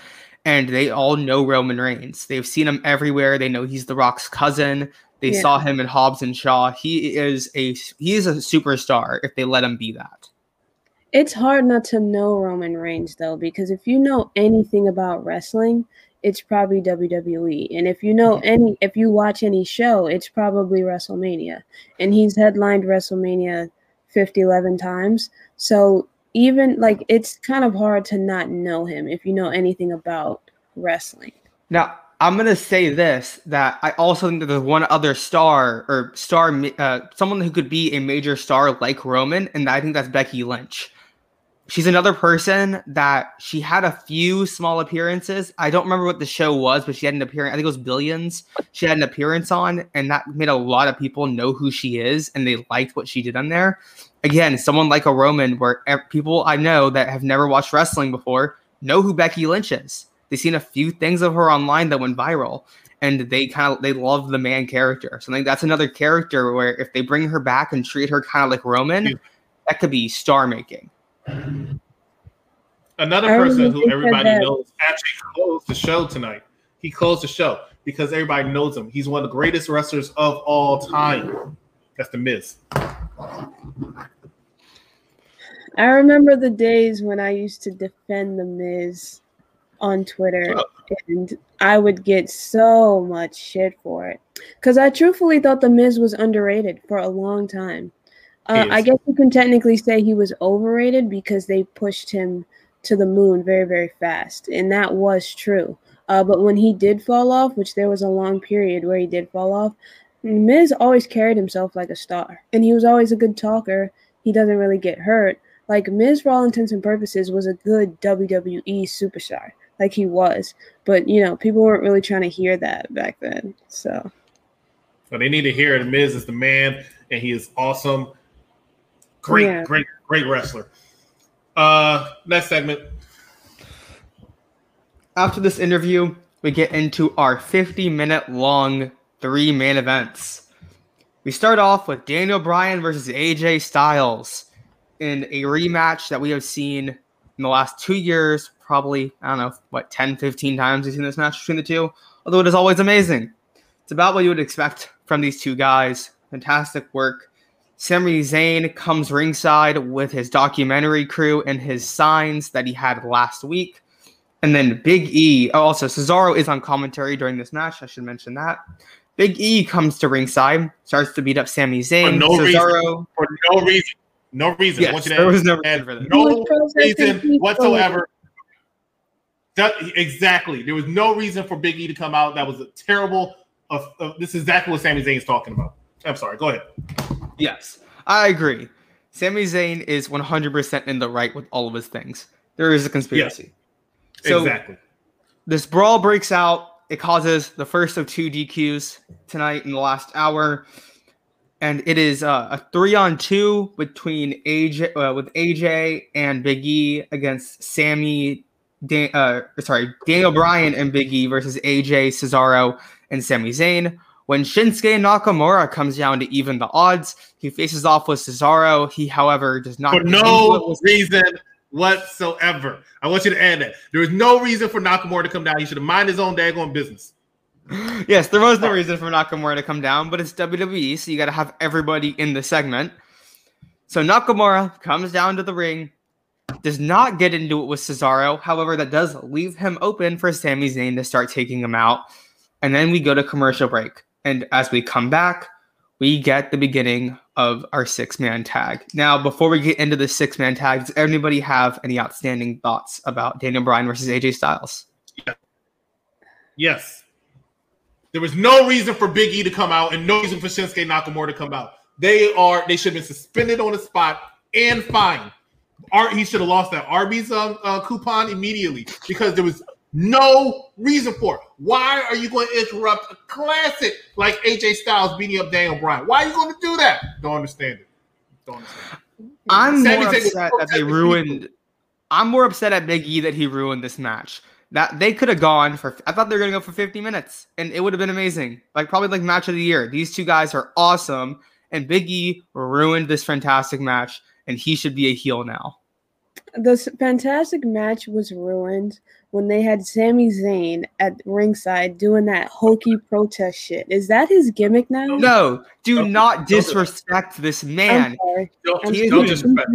and they all know Roman Reigns. They've seen him everywhere. They know he's The Rock's cousin. They yeah. saw him in Hobbs and Shaw. He is a he is a superstar if they let him be that. It's hard not to know Roman Reigns though, because if you know anything about wrestling, it's probably WWE. And if you know any, if you watch any show, it's probably WrestleMania. And he's headlined WrestleMania 50, 11 times. So even like it's kind of hard to not know him if you know anything about wrestling. Now, I'm gonna say this that I also think that there's one other star or star, uh, someone who could be a major star like Roman, and I think that's Becky Lynch she's another person that she had a few small appearances. I don't remember what the show was, but she had an appearance. I think it was Billions. She had an appearance on, and that made a lot of people know who she is, and they liked what she did on there. Again, someone like a Roman, where people I know that have never watched wrestling before know who Becky Lynch is. They've seen a few things of her online that went viral, and they kind of they love the man character. So I think that's another character where if they bring her back and treat her kind of like Roman, that could be star making. Another person who everybody knows actually closed the show tonight. He closed the show because everybody knows him. He's one of the greatest wrestlers of all time. That's the Miz. I remember the days when I used to defend the Miz on Twitter, oh. and I would get so much shit for it because I truthfully thought the Miz was underrated for a long time. Uh, I guess you can technically say he was overrated because they pushed him to the moon very, very fast. And that was true. Uh, but when he did fall off, which there was a long period where he did fall off, Miz always carried himself like a star. And he was always a good talker. He doesn't really get hurt. Like Miz, for all intents and purposes, was a good WWE superstar. Like he was. But, you know, people weren't really trying to hear that back then. So. Well, they need to hear it. Miz is the man, and he is awesome. Great, yeah. great, great wrestler. Uh, next segment. After this interview, we get into our 50 minute long three main events. We start off with Daniel Bryan versus AJ Styles in a rematch that we have seen in the last two years, probably, I don't know, what, 10, 15 times we've seen this match between the two, although it is always amazing. It's about what you would expect from these two guys. Fantastic work. Sami Zayn comes ringside with his documentary crew and his signs that he had last week. And then Big E, oh, also Cesaro is on commentary during this match. I should mention that. Big E comes to ringside, starts to beat up Sami Zayn. For no Cesaro, reason. For no reason. No reason. Yes, there was no reason for this. No reason whatsoever. That, exactly. There was no reason for Big E to come out. That was a terrible. Uh, uh, this is exactly what Sami Zayn is talking about. I'm sorry. Go ahead. Yes, I agree. Sami Zayn is 100% in the right with all of his things. There is a conspiracy. Yes, so exactly. This brawl breaks out. It causes the first of two DQs tonight in the last hour. And it is uh, a three on two between AJ uh, with AJ and Big E against Sami, uh, sorry, Daniel Bryan and Big E versus AJ Cesaro and Sami Zayn When Shinsuke Nakamura comes down to even the odds, he faces off with Cesaro. He, however, does not For get into it no reason whatsoever. I want you to add that. There was no reason for Nakamura to come down. He should have minded his own daggone business. yes, there was no reason for Nakamura to come down, but it's WWE, so you got to have everybody in the segment. So Nakamura comes down to the ring, does not get into it with Cesaro. However, that does leave him open for Sami Zayn to start taking him out. And then we go to commercial break. And as we come back, we get the beginning of our six man tag. Now, before we get into the six man tag, does anybody have any outstanding thoughts about Daniel Bryan versus AJ Styles? Yes. There was no reason for Big E to come out and no reason for Shinsuke Nakamura to come out. They are they should have been suspended on the spot and fined. Art he should have lost that Arby's um, uh, coupon immediately because there was no reason for it. Why are you going to interrupt a classic like AJ Styles beating up Daniel Bryan? Why are you going to do that? Don't understand it. Don't understand. I'm Sami more upset that they protecting ruined. I'm more upset at Big E that he ruined this match. That they could have gone for. I thought they were gonna go for 50 minutes, and it would have been amazing. Like probably like match of the year. These two guys are awesome, and Big E ruined this fantastic match, and he should be a heel now. This fantastic match was ruined when they had Sami Zayn at ringside doing that hokey protest shit. Is that his gimmick now? No, do Don't- not don't do that. disrespect this man. sorry. Don't, He don't disrespect.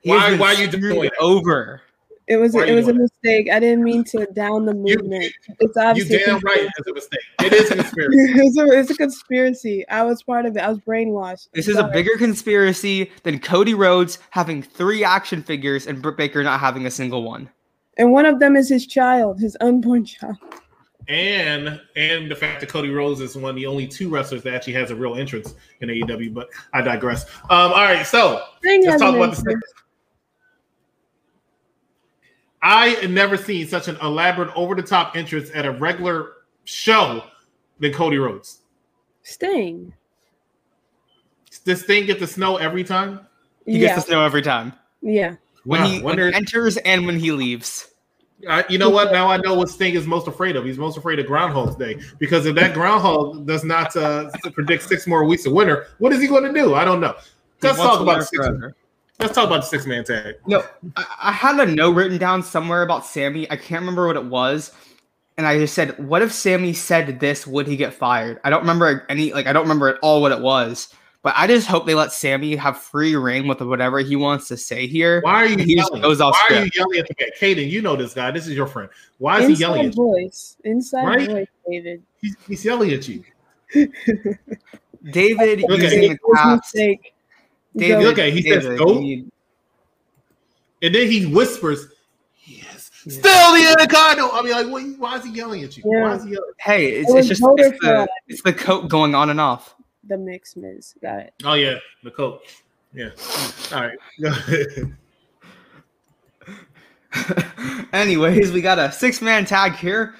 He Why- been why you doing that? over? It was a, it was a mistake. I didn't mean to down the You- movement. it's You obviously a damn right it's a mistake. It is a conspiracy. it's, a, it's a conspiracy. I was part of it. I was brainwashed. This is a bigger conspiracy than Cody Rhodes having three action figures and Britt Baker not having a single one. And one of them is his child, his unborn child. and and the fact that Cody Rhodes is one of the only two wrestlers that actually has a real entrance in AEW. But I digress. Um, all right, so Thing let's talk an about the answer. I had never seen such an elaborate, over-the-top entrance at a regular show than Cody Rhodes. Sting. Does Sting get the snow every time. He yeah, gets the snow every time. yeah. When Wow, he, wonder- he enters and when he leaves. Uh, you know what? Now I know what Sting is most afraid of. He's most afraid of Groundhog's Day because if that Groundhog does not uh, predict six more weeks of winter, what is he going to do? I don't know. Let's talk about the six. forever. Let's talk about the six man tag. No, I, I had a note written down somewhere about Sami. I can't remember what it was. And I just said, what if Sami said this? Would he get fired? I don't remember any, like, I don't remember at all what it was. But I just hope they let Sami have free reign with whatever he wants to say here. Why are you He yelling? goes off Why are you yelling at the guy? Kaden, you know this guy. This is your friend. Why is he yelling Inside at you? voice. Inside Right? voice, David. He's, he's yelling at you. David Okay. using It the was caps. mistake. David, Go. Okay, he says David, go. you need- And then he whispers, "Yes, still the Anaconda." I mean, like, what, why is he yelling at you? Yeah. Why is he yelling? Hey, it's, It it's just it's the, it's the coat going on and off. The mix Miz. Got it. Oh yeah, the coat. Yeah. All right. Go ahead. Anyways, we got a six man tag here.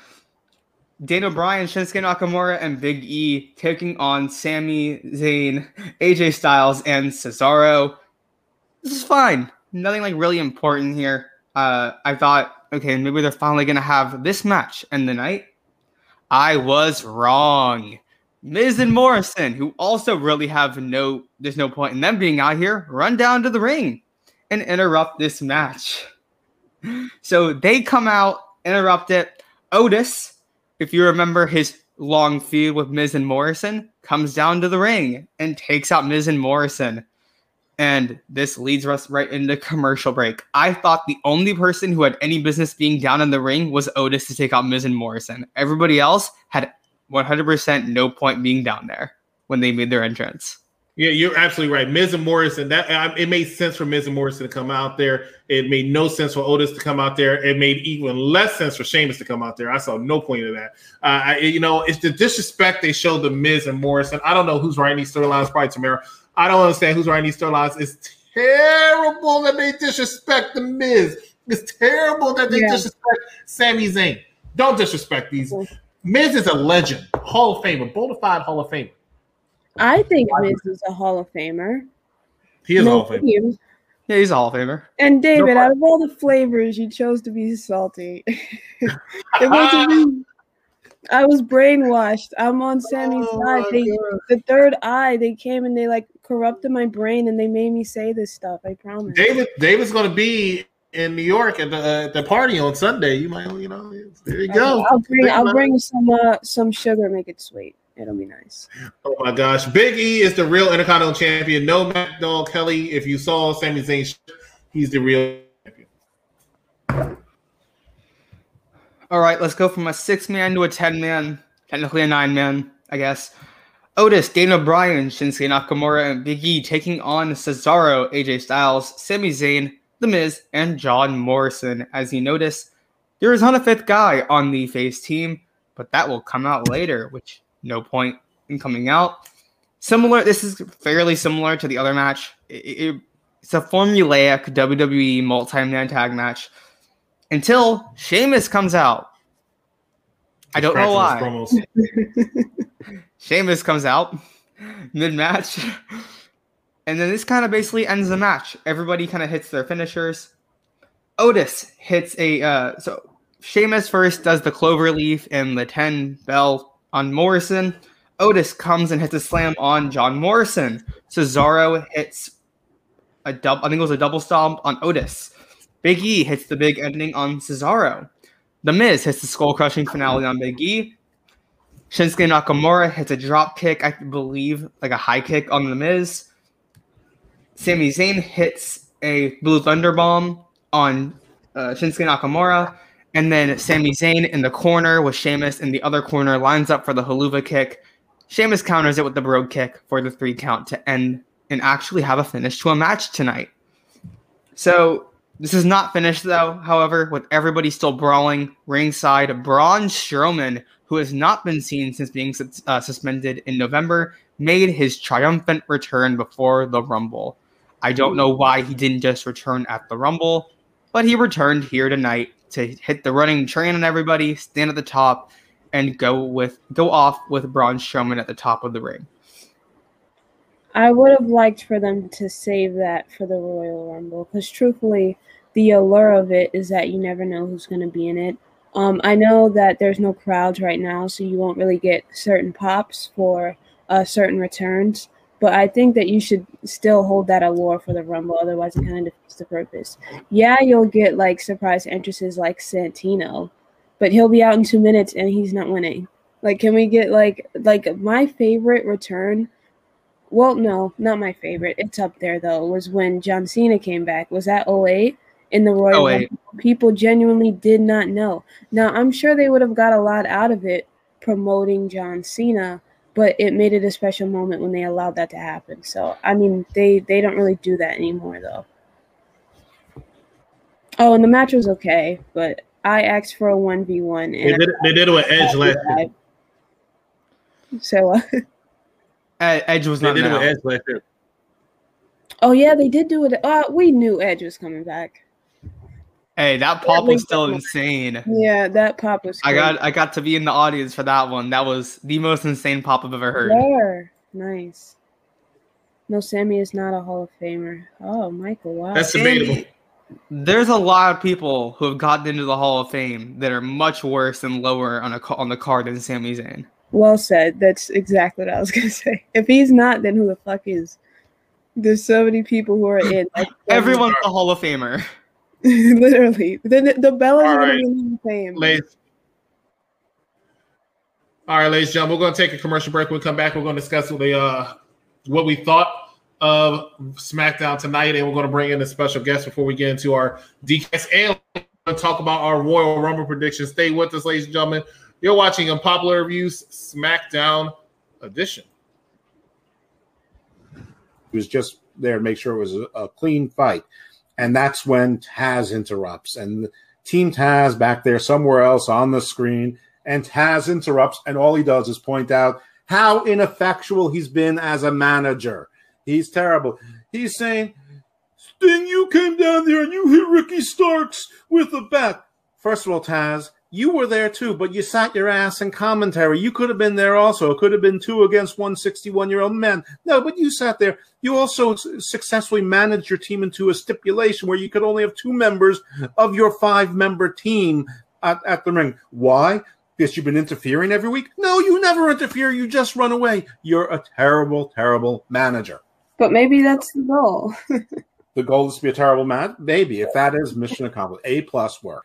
Daniel Bryan, Shinsuke Nakamura, and Big E taking on Sami Zayn, AJ Styles, and Cesaro. This is fine. Nothing like really important here. Uh, I thought, okay, maybe they're finally gonna have this match end the night. I was wrong. Miz and Morrison, who also really have no, there's no point in them being out here, run down to the ring and interrupt this match. So they come out, interrupt it. Otis, if you remember his long feud with Miz and Morrison, comes down to the ring and takes out Miz and Morrison. And this leads us right into commercial break. I thought the only person who had any business being down in the ring was Otis to take out Miz and Morrison. Everybody else had 100% no point being down there when they made their entrance. Yeah, you're absolutely right. Miz and Morrison. That it made sense for Miz and Morrison to come out there. It made no sense for Otis to come out there. It made even less sense for Sheamus to come out there. I saw no point of that. Uh, I, you know, it's the disrespect they showed the Miz and Morrison. I don't know who's writing these storylines. Probably Tamara. I don't understand who's writing these storylines. It's terrible that they disrespect the Miz. It's terrible that they Yeah. disrespect Sami Zayn. Don't disrespect these. Miz is a legend, Hall of Famer, bona fide Hall of Famer. I think Miz is a Hall of Famer. He is a No Hall of Famer. team. Yeah, he's a Hall of Famer. And David, No out of all the flavors, you chose to be salty. it wasn't me. Ah! I was brainwashed. I'm on Sami's Oh side. They, the third eye, they came and they like corrupted my brain and they made me say this stuff. I promise. David David's going to be in New York at the uh, the party on Sunday. You might, you know, there you go. I'll bring I'll bring some uh some sugar, make it sweet. It'll be nice. Oh my gosh, Big E is the real Intercontinental Champion. No Matt Dog Kelly. If you saw Sami Zayn, he's the real champion. All right, let's go from a six man to a 10 man, technically a nine man, I guess. Otis, Daniel Bryan, Shinsuke Nakamura, and Big E taking on Cesaro, AJ Styles, Sami Zayn, The Miz, and John Morrison. As you notice, there is not a fifth guy on the face team, but that will come out later, which no point in coming out. Similar, this is fairly similar to the other match. It- it- it's a formulaic WWE multi-man tag match until Sheamus comes out. I don't know why. Sheamus comes out mid match. And then this kind of basically ends the match. Everybody kind of hits their finishers. Otis hits a uh so Sheamus first does the clover leaf and the 10 bell on Morrison. Otis comes and hits a slam on John Morrison. Cesaro hits a double I think it was a double stomp on Otis. Big E hits the big ending on Cesaro. The Miz hits the skull crushing finale on Big E. Shinsuke Nakamura hits a drop kick, I believe, like a high kick on The Miz. Sami Zayn hits a Blue Thunder Bomb on uh, Shinsuke Nakamura. And then Sami Zayn in the corner with Sheamus in the other corner lines up for the Helluva kick. Sheamus counters it with the Brogue kick for the three count to end and actually have a finish to a match tonight. So this is not finished though. However, with everybody still brawling ringside, Braun Strowman, who has not been seen since being uh, suspended in November, made his triumphant return before the Rumble. I don't know why he didn't just return at the Rumble, but he returned here tonight to hit the running train on everybody, stand at the top, and go with go off with Braun Strowman at the top of the ring. I would have liked for them to save that for the Royal Rumble because truthfully, the allure of it is that you never know who's going to be in it. Um, I know that there's no crowds right now, so you won't really get certain pops for uh, certain returns. But I think that you should still hold that allure for the Rumble, otherwise it kind of defeats the purpose. Yeah, you'll get like surprise entrances like Santino, but he'll be out in two minutes and he's not winning. Like, can we get like like my favorite return? Well, no, not my favorite. It's up there though. Was when John Cena came back. Was that 08 in the Royal 08. Rumble? People genuinely did not know. Now, I'm sure they would have got a lot out of it promoting John Cena, but it made it a special moment when they allowed that to happen. So, I mean, they they don't really do that anymore though. Oh, and the match was okay, but I asked for a 1v1 They and did, they did it with Edge last year. so uh, Edge was They not did it with. Edge last year. Oh yeah, they did do it. Uh, we knew Edge was coming back. Hey, that pop was still insane. Yeah, that pop was. I cool. got I got to be in the audience for that one. That was the most insane pop I've ever heard. There, nice. No, Sami is not a Hall of Famer. Oh, Michael, wow. That's debatable. There's a lot of people who have gotten into the Hall of Fame that are much worse and lower on a on the card than Sami Zayn. well said. That's exactly what I was gonna say. If he's not, then who the fuck is? There's so many people who are in. Like, Everyone's a Hall of Famer. literally. The the Bellas All are gonna be the Hall of Fame. Ladies. All right, ladies and gentlemen, we're going to take a commercial break. When we come back, we're going to discuss what, the, uh, what we thought of SmackDown tonight, and we're going to bring in a special guest before we get into our DKS and we're going to talk about our Royal Rumble predictions. Stay with us, ladies and gentlemen. You're watching Unpopular Reviews SmackDown Edition. He was just there to make sure it was a, a clean fight. And that's when Taz interrupts. And Team Taz back there somewhere else on the screen. And Taz interrupts, and all he does is point out how ineffectual he's been as a manager. He's terrible. He's saying, Sting, you came down there and you hit Ricky Starks with a bat. First of all, Taz, you were there too, but you sat your ass in commentary. You could have been there also. It could have been two against one 61 year old man. No, but you sat there. You also successfully managed your team into a stipulation where you could only have two members of your five member team at, at the ring. Why? Because you've been interfering every week? No, you never interfere. You just run away. You're a terrible, terrible manager. But maybe that's the goal. The goal is to be a terrible man? Maybe. If that is mission accomplished, A plus work.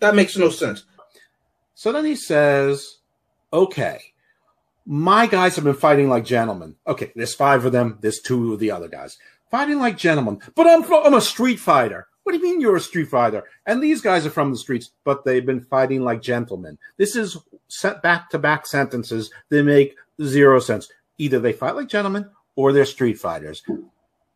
That makes no sense. So then he says, okay, my guys have been fighting like gentlemen. Okay, there's five of them. There's two of the other guys fighting like gentlemen. But I'm, I'm a street fighter. What do you mean you're a street fighter? And these guys are from the streets, but they've been fighting like gentlemen. This is set back to back sentences. They make zero sense. Either they fight like gentlemen or they're street fighters.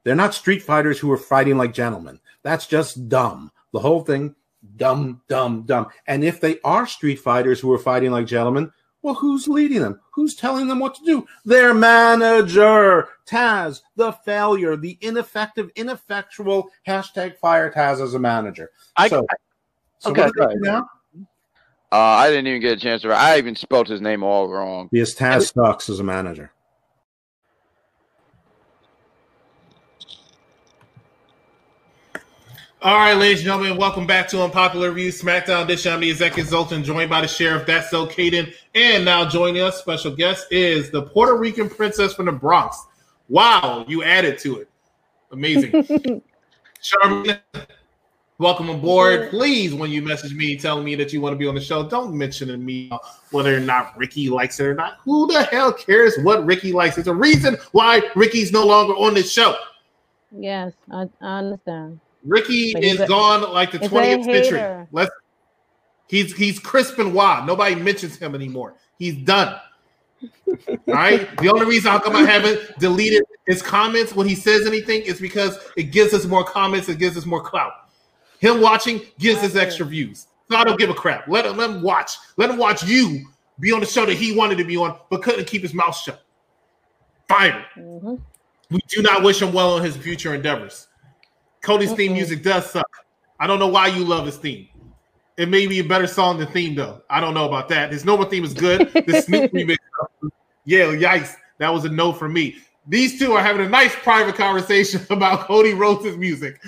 They're not street fighters who are fighting like gentlemen. That's just dumb. The whole thing, dumb, dumb, dumb. And if they are street fighters who are fighting like gentlemen, well, who's leading them? Who's telling them what to do? Their manager, Taz, the failure, the ineffective, ineffectual hashtag fire Taz as a manager. I- so, so okay, what do go they do now? Uh, I didn't even get a chance to. I even spelled his name all wrong. Because Taz sucks as a manager. All right, ladies and gentlemen, welcome back to Unpopular Reviews SmackDown edition. I'm the executive Zoltan, joined by the sheriff, that's so Caden. And now joining us, special guest is the Puerto Rican princess from the Bronx. Wow, you added to it. Amazing. Charmaine, welcome aboard. Please, when you message me telling me that you want to be on the show, don't mention to me whether or not Ricky likes it or not. Who the hell cares what Ricky likes? There's a reason why Ricky's no longer on this show. Yes, I, I understand. Ricky is a- gone like the 20th century. Let's he's he's Chris Benoit. Nobody mentions him anymore. He's done. All right. The only reason how come I haven't deleted his comments when he says anything is because it gives us more comments, it gives us more clout. Him watching gives us extra views. So I don't give a crap. Let him let him watch. Let him watch you be on the show that he wanted to be on, but couldn't keep his mouth shut. Fire. Mhm. We do not wish him well on his future endeavors. Cody's theme music does suck. I don't know why you love his theme. It may be a better song than theme, though. I don't know about that. His normal theme is good. The Snoop remix, yeah, yikes. That was a no for me. These two are having a nice private conversation about Cody Rhodes' music,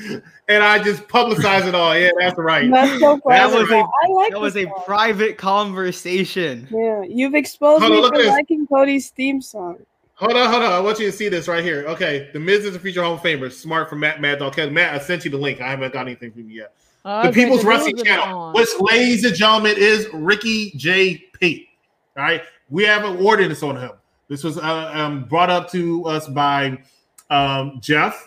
and I just publicize it all. Yeah, that's right. That's so That's funny. was a- I like That was a song. private conversation. Yeah, you've exposed Hold me look for liking Cody's theme song. Hold on, hold on. I want you to see this right here. Okay, the Miz is a future Hall of Famer. Smart from Matt Mad Dog. Matt, I sent you the link. I haven't got anything from you yet. Oh, the People's Wrestling Channel, which, ladies and gentlemen, is Ricky J. Pate. All right, we have an ordinance on him. This was uh, um, brought up to us by um, Jeff,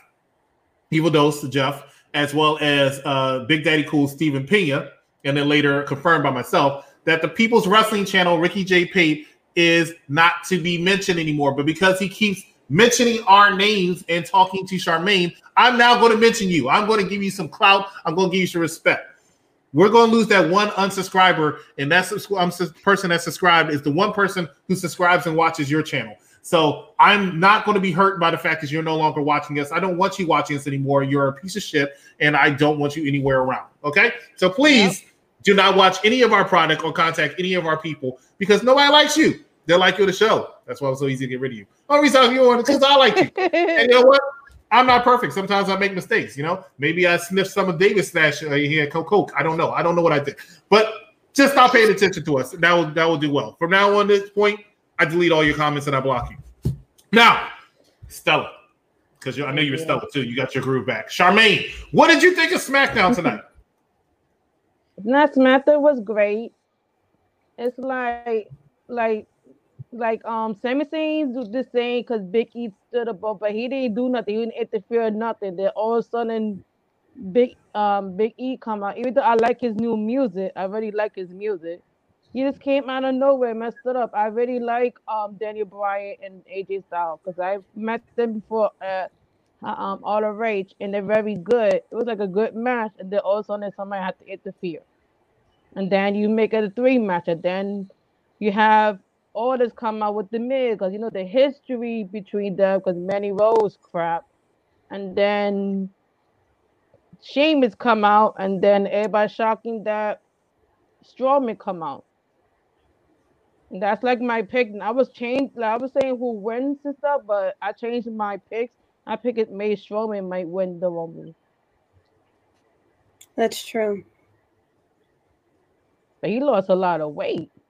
Evil Dose to Jeff, as well as uh, Big Daddy Cool Stephen Pena, and then later confirmed by myself that the People's Wrestling Channel, Ricky J. Pate, is not to be mentioned anymore. But because he keeps mentioning our names and talking to Charmaine, I'm now going to mention you. I'm going to give you some clout. I'm going to give you some respect. We're going to lose that one unsubscriber, and that subs- um, person that subscribed is the one person who subscribes and watches your channel. So I'm not going to be hurt by the fact that you're no longer watching us. I don't want you watching us anymore. You're a piece of shit, and I don't want you anywhere around. Okay, so please do not watch any of our product or contact any of our people because nobody likes you. They like you on the show. That's why it's so easy to get rid of you. Only reason you want because I like you. And you know what? I'm not perfect. Sometimes I make mistakes. You know, maybe I sniffed some of David's stash uh, here at Coke. Coke. I don't know. I don't know what I did. But just stop paying attention to us. That will that will do well. From now on, this point, I delete all your comments and I block you. Now, Stella, because I know you were Stella too. You got your groove back. Charmaine, what did you think of SmackDown tonight? Not Samantha was great. It's like, like, like um, Sami Zayn do the same because Big E stood above, but he didn't do nothing. He didn't interfere nothing. Then all of a sudden, Big um Big E come out. Even though I like his new music, I really like his music. He just came out of nowhere, messed it up. I really like um Daniel Bryan and AJ Styles because I met them before at um All the Rage, and they're very good. It was like a good match, and then all of a sudden somebody had to interfere, and then you make it a three match, and then you have all this come out with the Miz because you know the history between them because Manny Rose crap, and then Sheamus come out, and then everybody shocking that Strowman come out. And That's like my pick. I was changed. Like I was saying who wins and stuff, but I changed my picks. I pick it. May Strowman might win the Rumble. That's true. but he lost a lot of weight.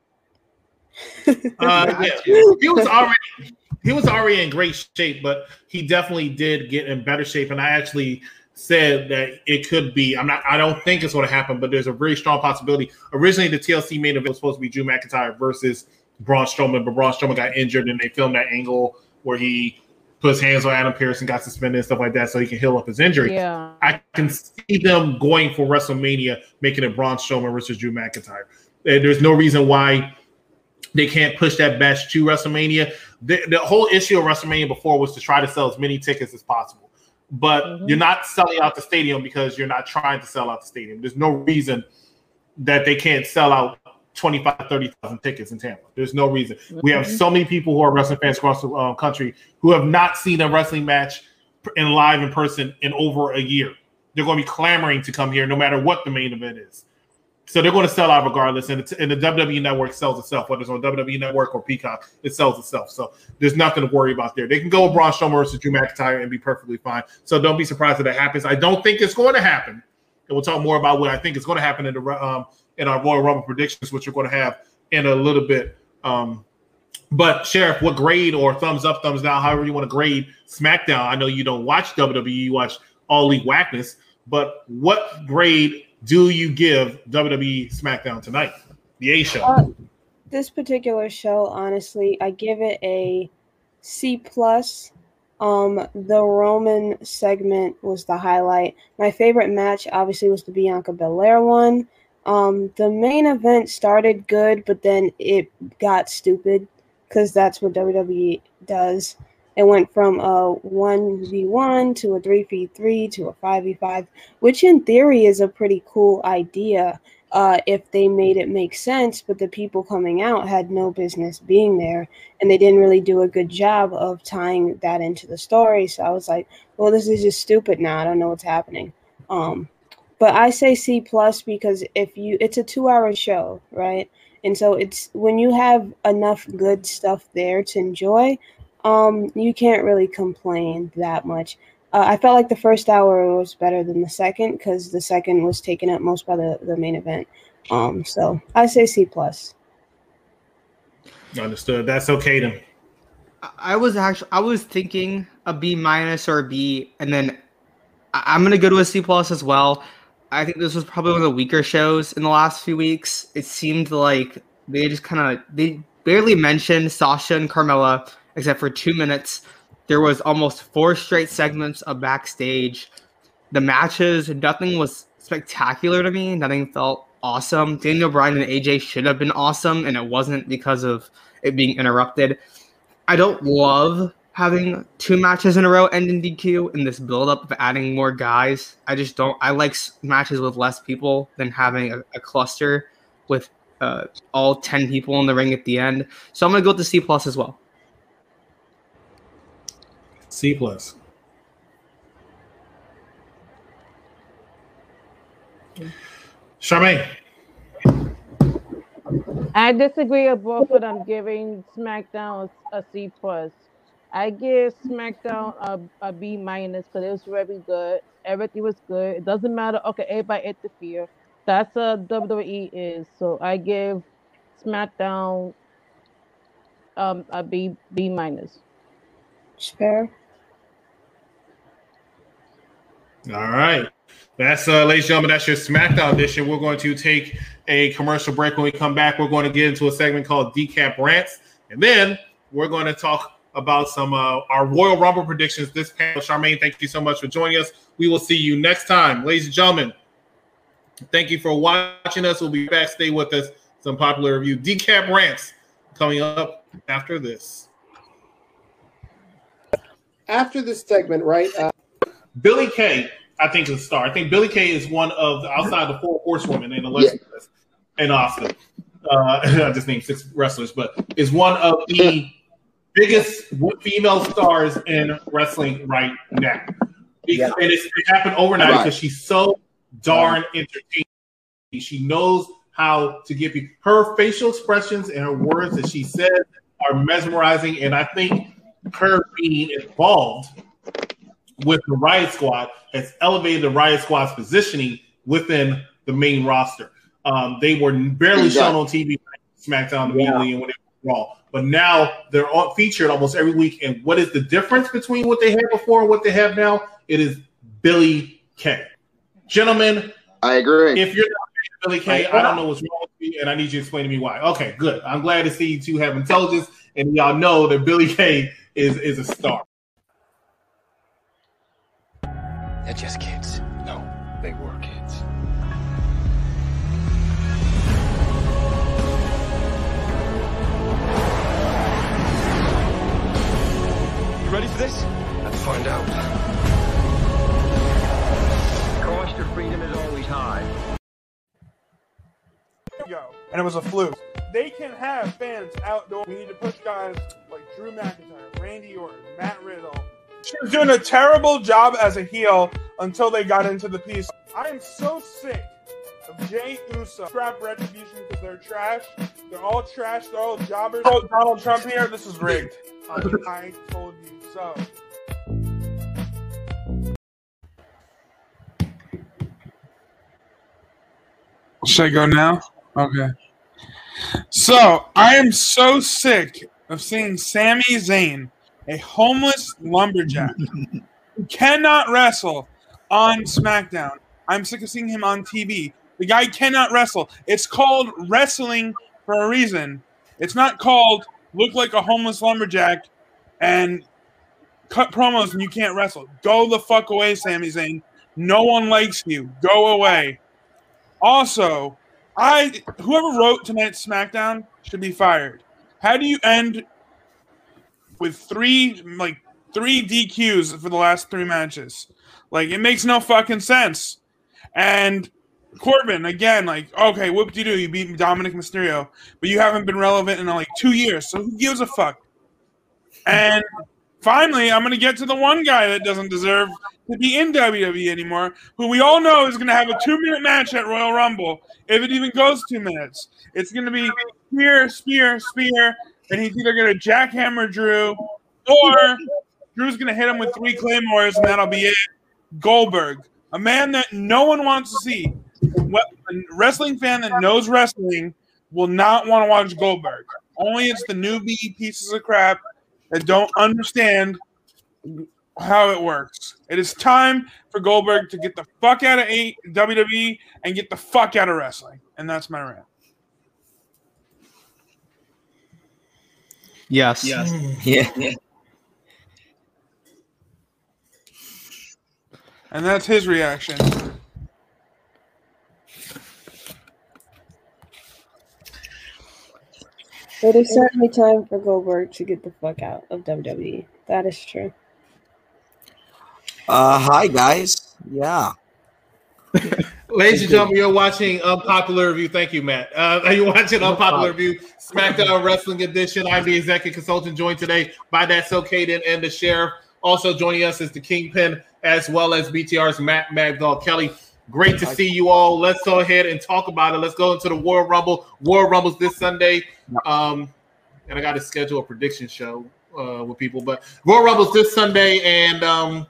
Uh, yeah, he was already he was already in great shape, but he definitely did get in better shape. And I actually said that it could be. I'm not. I don't think it's going to happen, but there's a very strong possibility. Originally, the TLC main event was supposed to be Drew McIntyre versus Braun Strowman, but Braun Strowman got injured, and they filmed that angle where he put his hands on Adam Pearce and got suspended and stuff like that, so he can heal up his injury. Yeah. I can see them going for WrestleMania, making it Braun Strowman versus Drew McIntyre. And There's no reason why they can't push that match to WrestleMania. The, the whole issue of WrestleMania before was to try to sell as many tickets as possible. But Mhm. you're not selling out the stadium because you're not trying to sell out the stadium. There's no reason that they can't sell out 25, 30,000 tickets in Tampa. There's no reason. We have Mhm. so many people who are wrestling fans across the uh, country who have not seen a wrestling match in live in person in over a year. They're going to be clamoring to come here no matter what the main event is. So they're going to sell out regardless, and, it's, and the WWE network sells itself, whether it's on WWE network or Peacock, it sells itself. So there's nothing to worry about there. They can go with Braun Strowman versus Drew McIntyre and be perfectly fine. So don't be surprised if that happens. I don't think it's going to happen, and we'll talk more about what I think is going to happen in the um, in our Royal Rumble predictions, which we're going to have in a little bit. Um, but Sheriff, what grade or thumbs up, thumbs down, however you want to grade SmackDown? I know you don't watch WWE, you watch All League Whackness, but what grade do you give WWE SmackDown tonight? The A show. Uh, this particular show, honestly, I give it a C plus. Um, the Roman segment was the highlight. My favorite match, obviously, was the Bianca Belair one. Um, the main event started good, but then it got stupid because that's what WWE does. It went from a one v one to a three v three to a five v five, which in theory is a pretty cool idea uh, if they made it make sense, but the people coming out had no business being there, and they didn't really do a good job of tying that into the story. So I was like, well, this is just stupid now. I don't know what's happening. Um, but I say C plus because if you, it's a two-hour show, right? And so it's when you have enough good stuff there to enjoy, um, you can't really complain that much. Uh, I felt like the first hour was better than the second because the second was taken up most by the, the main event. Um, so I say C plus. Understood. That's okay then. I- I was actually I was thinking a B minus or a B, and then I'm gonna go to a C plus as well. I think this was probably one of the weaker shows in the last few weeks. It seemed like they just kind of they barely mentioned Sasha and Carmella except for two minutes. There was almost four straight segments of backstage. The matches, nothing was spectacular to me. Nothing felt awesome. Daniel Bryan and AJ should have been awesome, and it wasn't because of it being interrupted. I don't love having two matches in a row end in DQ in this buildup of adding more guys. I just don't. I like matches with less people than having a, a cluster with uh, all ten people in the ring at the end. So I'm gonna go with the C plus as well. C plus. Charmaine. I disagree with both of them giving SmackDown a C plus. I give SmackDown a, a B minus because it was very good. Everything was good. It doesn't matter. Okay, everybody interfere. That's a WWE is. So I give SmackDown um a B B minus. Fair. All right. That's uh ladies and gentlemen, that's your SmackDown edition. We're going to take a commercial break. When we come back, we're going to get into a segment called Decap Rants, and then we're going to talk about some uh, our Royal Rumble predictions. This panel, Charmaine, thank you so much for joining us. We will see you next time, ladies and gentlemen. Thank you for watching us. We'll be back. Stay with us. Some popular review, Decap Rants, coming up after this. After this segment, right? Uh, Billie Kay, I think, is a star. I think Billie Kay is one of the outside the four horsewomen in the list in Austin. Uh, I just named six wrestlers, but is one of the biggest female stars in wrestling right now. Because, And it happened overnight Right. because she's so darn entertaining. She knows how to give you Her facial expressions and her words that she says are mesmerizing, and I think her being involved with the Riot Squad has elevated the Riot Squad's positioning within the main roster. Um, they were barely shown on TV, SmackDown immediately, and when they were Raw. But now they're all featured almost every week. And what is the difference between what they had before and what they have now? It is Billie Kay. Gentlemen, I agree. if you're not Billie Kay, I don't know what's wrong with you, and I need you to explain to me why. Okay, good. I'm glad to see you two have intelligence, and y'all know that Billie Kay is is a star. They're just kids. No, they were ready for this? Let's find out. Cost of freedom is always high. Go. And it was a fluke. They can have fans outdoors. We need to push guys like Drew McIntyre, Randy Orton, Matt Riddle. She was doing a terrible job as a heel until they got into the piece. I am so sick of Jay Uso. Scrap retribution because they're trash. They're all trash. They're all jobbers. Oh, Donald Trump here. This is rigged. I, told you so. Should I go now? Okay. So I am so sick of seeing Sami Zayn, a homeless lumberjack who cannot wrestle on SmackDown. I'm sick of seeing him on TV. The guy cannot wrestle. It's called wrestling for a reason. It's not called look like a homeless lumberjack and cut promos and you can't wrestle. Go the fuck away, Sami Zayn. No one likes you. Go away. Also, I whoever wrote tonight's SmackDown should be fired. How do you end with three like three DQs for the last three matches? Like it makes no fucking sense. And Corbin again, like okay, whoop de doo, you beat Dominik Mysterio, but you haven't been relevant in like two years. So who gives a fuck? And finally, I'm to get to the one guy that doesn't deserve to be in WWE anymore, who we all know is to have a two minute match at Royal Rumble, if it even goes two minutes. It's to be spear, spear, spear, and he's either to jackhammer Drew or Drew's to hit him with three claymores, and that'll be it. Goldberg, a man that no one wants to see. What- A wrestling fan that knows wrestling will not want to watch Goldberg. Only it's the newbie pieces of crap that don't understand how it works. It is time for Goldberg to get the fuck out of WWE and get the fuck out of wrestling. And that's my rant. Yes. Yes. Mm. Yeah. And that's his reaction. It is certainly time for Goldberg to get the fuck out of WWE. That is true. Uh, hi guys. Yeah. Ladies and gentlemen, you're watching Unpopular Review. Thank you, Matt. Uh, are you watching Unpopular Review SmackDown Wrestling Edition? I'm the executive consultant joined today by that so Caden and the sheriff. Also joining us is the Kingpin as well as BTR's Matt Mad Dog Kelly. Great to see you all. Let's go ahead and talk about it. Let's go into the Royal Rumble. Royal Rumble's this Sunday. Um, and I got to schedule a prediction show uh, with people. But Royal Rumble's this Sunday, and um,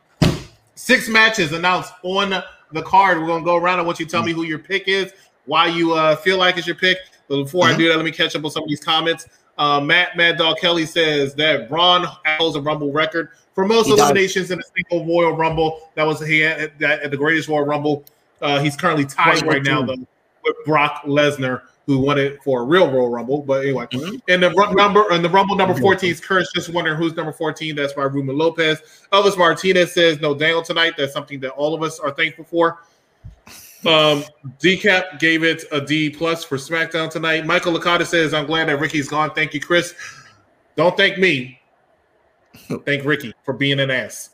six matches announced on the card. We're gonna go around. I want you to tell me who your pick is, why you uh, feel like it's your pick. But before I do that, let me catch up on some of these comments. Uh, Matt Mad Dog Kelly says that Braun holds a Rumble record for most He does. eliminations in a single Royal Rumble. That was he had that at the greatest Royal Rumble. Uh, he's currently tied right now though with Brock Lesnar, who won it for a real Royal Rumble. But anyway, and the ru- number and the Rumble number 14 is Kurt's just wondering who's number 14. That's by Ruben Lopez. Elvis Martinez says no Daniel tonight. That's something that all of us are thankful for. Um, Decap gave it a D plus for SmackDown tonight. Michael Licata says, I'm glad that Ricky's gone. Thank you, Chris. Don't thank me. Thank Ricky for being an ass.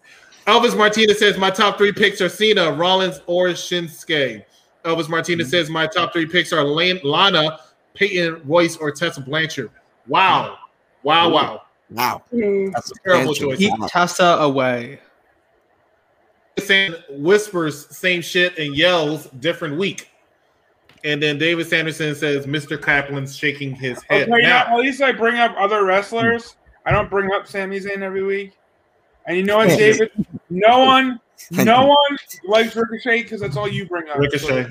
Elvis Martinez says, My top three picks are Cena, Rollins, or Shinsuke. Elvis Martinez says, My top three picks are Lan- Lana, Peyton Royce, or Tessa Blanchard. Wow. Wow, wow. Wow. Mm. That's a terrible fancy choice. Keep Tessa away. saying whispers same shit and yells different week. And then David Sanderson says Mr. Kaplan's shaking his head. Oh, okay, now, now, at least I bring up other wrestlers. I don't bring up Sami Zayn every week. And you know what, David? no one No one likes Ricochet because that's all you bring up. Ricochet.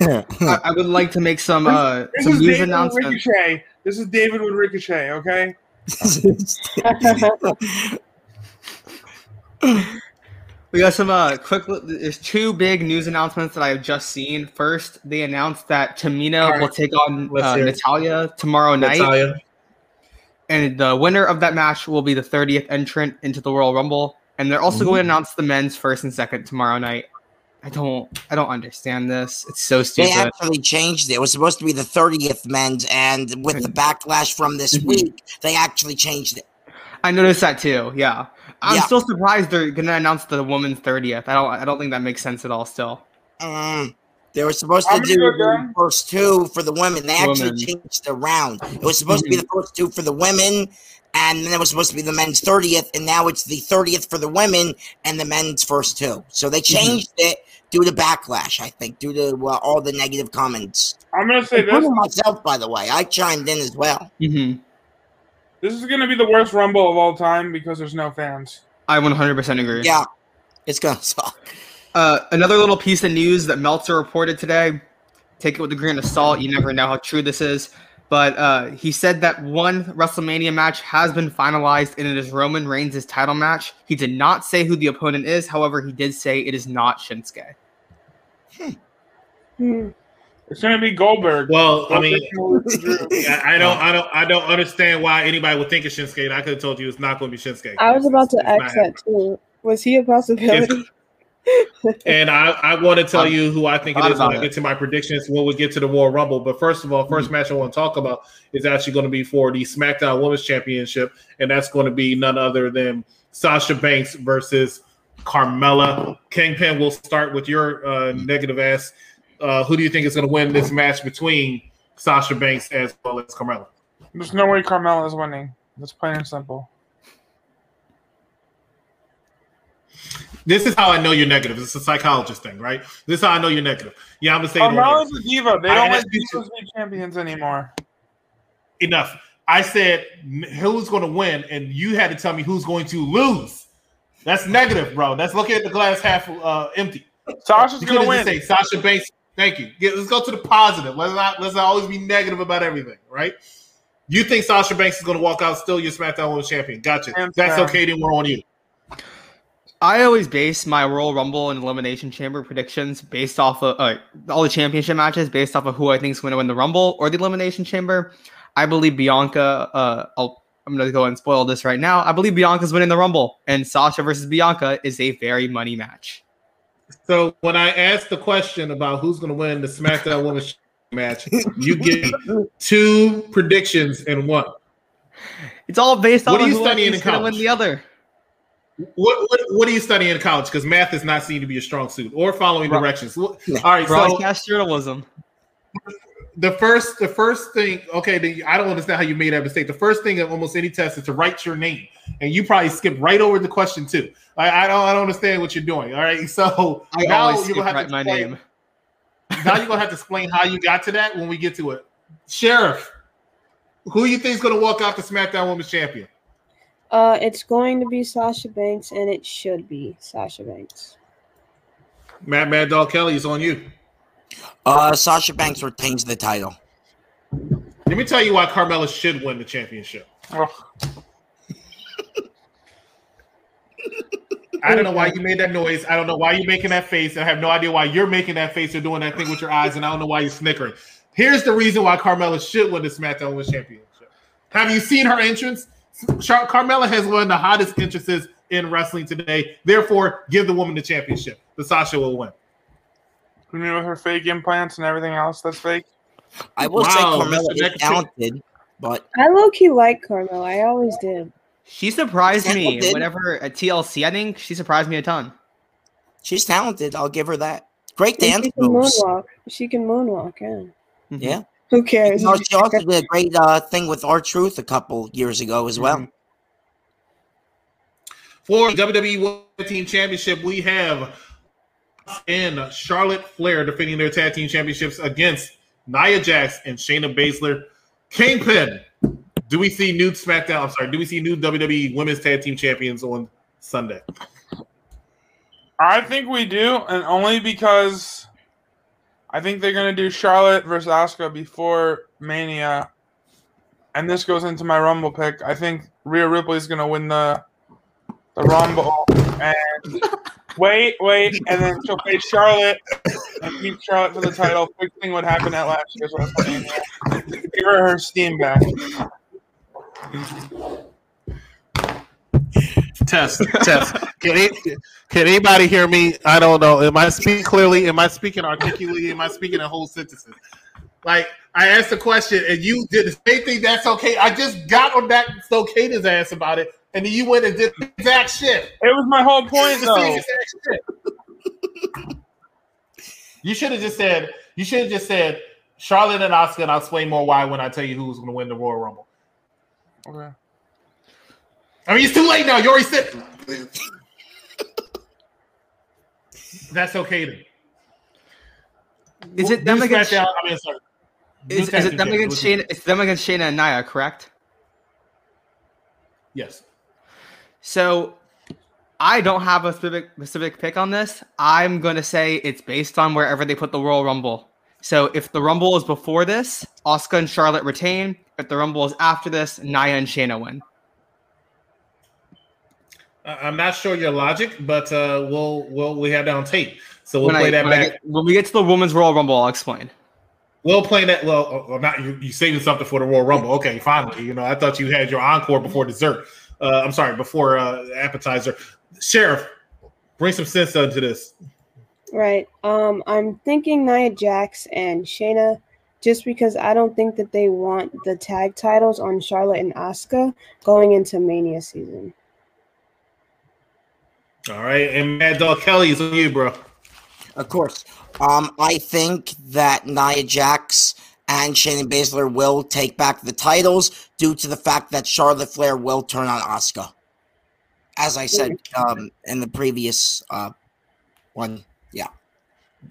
So. I, I would like to make some uh This some is news David with announcements. Ricochet. This is David with Ricochet. Okay. We got some uh quick. There's two big news announcements that I've just seen. First, they announced that Tamina All right. will take on Let's uh. Natalya tomorrow night, Natalya. And the winner of that match will be the 30th entrant into the Royal Rumble. And they're also going to announce the men's first and second tomorrow night. I don't, I don't understand this. It's so stupid. They actually changed it. It was supposed to be the 30th men's, and with the backlash from this week, they actually changed it. I noticed that too. Yeah, I'm Yeah. still surprised they're going to announce the women's 30th. I don't, I don't think that makes sense at all. Still, Um, they were supposed to How many do the first two for the women. They actually Women. changed it around. It was supposed to be the first two for the women, and then it was supposed to be the men's 30th, and now it's the 30th for the women and the men's first two. So they changed it due to backlash, I think, due to uh, all the negative comments. I'm gonna say this. Including myself, by the way. I chimed in as well. mm-hmm. This is gonna be the worst Rumble of all time because there's no fans. I 100% agree. Yeah, it's gonna suck. Uh, another little piece of news that Meltzer reported today. Take it with a grain of salt. You never know how true this is. But uh, he said that one WrestleMania match has been finalized, and it is Roman Reigns' title match. He did not say who the opponent is. However, he did say it is not Shinsuke. Hmm. It's gonna be Goldberg. Well, I mean, Goldberg's gonna lose to Drew. I I don't, I don't, I don't understand why anybody would think it's Shinsuke. I could have told you it's not going to be Shinsuke. I was about to It's ask that too. Was he a possibility? And I, I want to tell I'm- you who I think it thought is when about I get to my predictions when we get to the Royal Rumble. But first of all, 1st match I want to talk about is actually going to be for the SmackDown Women's Championship, and that's going to be none other than Sasha Banks versus Carmella. Kingpin, we'll start with your uh, negative ass. Uh, who do you think is going to win this match between Sasha Banks as well as Carmella? There's no way Carmella is winning. That's plain and simple. This is how I know you're negative. It's a psychologist thing, right? This is how I know you're negative. Yeah, I'm gonna say it on a diva. They don't let to- divas be champions anymore. enough. I said who's going to win, and you had to tell me who's going to lose. That's negative, bro. That's looking at the glass half uh, empty. Sasha's You gonna win. say Sasha Banks. Thank you. Get, let's go to the positive. Let's not let's not always be negative about everything, right? You think Sasha Banks is going to walk out still your SmackDown Women's Champion? Gotcha. Hands That's okay. Then we're on you. I always base my Royal Rumble and Elimination Chamber predictions based off of uh, all the championship matches based off of who I think is going to win the Rumble or the Elimination Chamber. I believe Bianca. Uh, I'll, I'm going to go and spoil this right now. I believe Bianca's winning the Rumble, and Sasha versus Bianca is a very money match. So when I asked the question about who's going to win the SmackDown Women's match, you give two predictions in one. It's all based What on are you who studying in going to win the other. What, what what are you studying in college? Because math is not seen to be a strong suit or following Bro- directions. All right, so Broadcast journalism. the first the first thing, okay, the, I don't understand how you made that mistake. The first thing of almost any test is to write your name, and you probably skipped right over the question too. I, I don't I don't understand what you're doing. All right, so I now you're gonna have write to my explain- name. now you're gonna have to explain how you got to that when we get to it. Sheriff, who you think is gonna walk out the SmackDown Women's Champion? Uh, it's going to be Sasha Banks, and it should be Sasha Banks. Matt Mad Dog Kelly is on you. Uh, Sasha Banks retains the title. Let me tell you why Carmella should win the championship. I don't know why you made that noise. I don't know why you're making that face. I have no idea why you're making that face or doing that thing with your eyes, and I don't know why you're snickering. Here's the reason why Carmella should win the SmackDown Women's Championship. Have you seen her entrance? Char- Carmella has one of the hottest entrances in wrestling today. Therefore, give the woman the championship. The Sasha will win. You mean with her fake implants and everything else that's fake? I will say Wow, Carmella is talented, but I low key like Carmella. I always did. She surprised me Talented. whenever at TLC. I think she surprised me a ton. she's talented. I'll give her that. Great And dance she can moves. moonwalk. She can moonwalk. Yeah. Yeah. Who cares? You know, she also did a great uh, thing with R-Truth a couple years ago as well. For the WWE Women's Tag Team Championship, we have in Charlotte Flair defending their tag team championships against Nia Jax and Shayna Baszler. Kingpin. Do we see new SmackDown? I'm sorry. Do we see new WWE Women's Tag Team Champions on Sunday? I think we do, and only because I think they're gonna do Charlotte versus Asuka before Mania, and this goes into my Rumble pick. I think Rhea Ripley's gonna win the the Rumble, and wait, wait, and then she'll face Charlotte and beat Charlotte for the title. Big thing would happen at last year's WrestleMania. Give her her steam back. Test, test. Can, any, can anybody hear me? I don't know. Am I speaking clearly? Am I speaking articulately? Am I speaking in whole sentences? Like I asked a question and you did the same thing. That's okay. I just got on that Stokada's ass about it, and then you went and did the exact shit. It was my whole point, though. same exact shit. You should have just said. You should have just said Charlotte and Asuka, and I'll explain more why when I tell you who's going to win the Royal Rumble. Okay. I mean, it's too late now. You already said. That's okay then. Is it them against? SmackDown- I mean, sorry. Is, is it them against Shayna? It's them against Shayna and Nia, correct? Yes. So I don't have a specific specific pick on this. I'm gonna say it's based on wherever they put the Royal Rumble. So if the Rumble is before this, Asuka and Charlotte retain. If the Rumble is after this, Nia and Shayna win. I- I'm not sure your logic, but uh, we'll we'll we have that on tape, so we'll when play I, that when, back. get, when we get to the Women's Royal Rumble, I'll explain. We'll play that. Well, uh, not you. You saving something for the Royal Rumble? Okay, finally. You know, I thought you had your encore before dessert. Uh, I'm sorry, before uh, appetizer. Sheriff, bring some sense into this. Right. Um, I'm thinking Nia Jax and Shayna, just because I don't think that they want the tag titles on Charlotte and Asuka going into Mania season. All right, and Mad Dog Kelly is on you, bro. Of course. Um, I think that Nia Jax and Shayna Baszler will take back the titles due to the fact that Charlotte Flair will turn on Asuka. As I said um, in the previous uh, one. Yeah.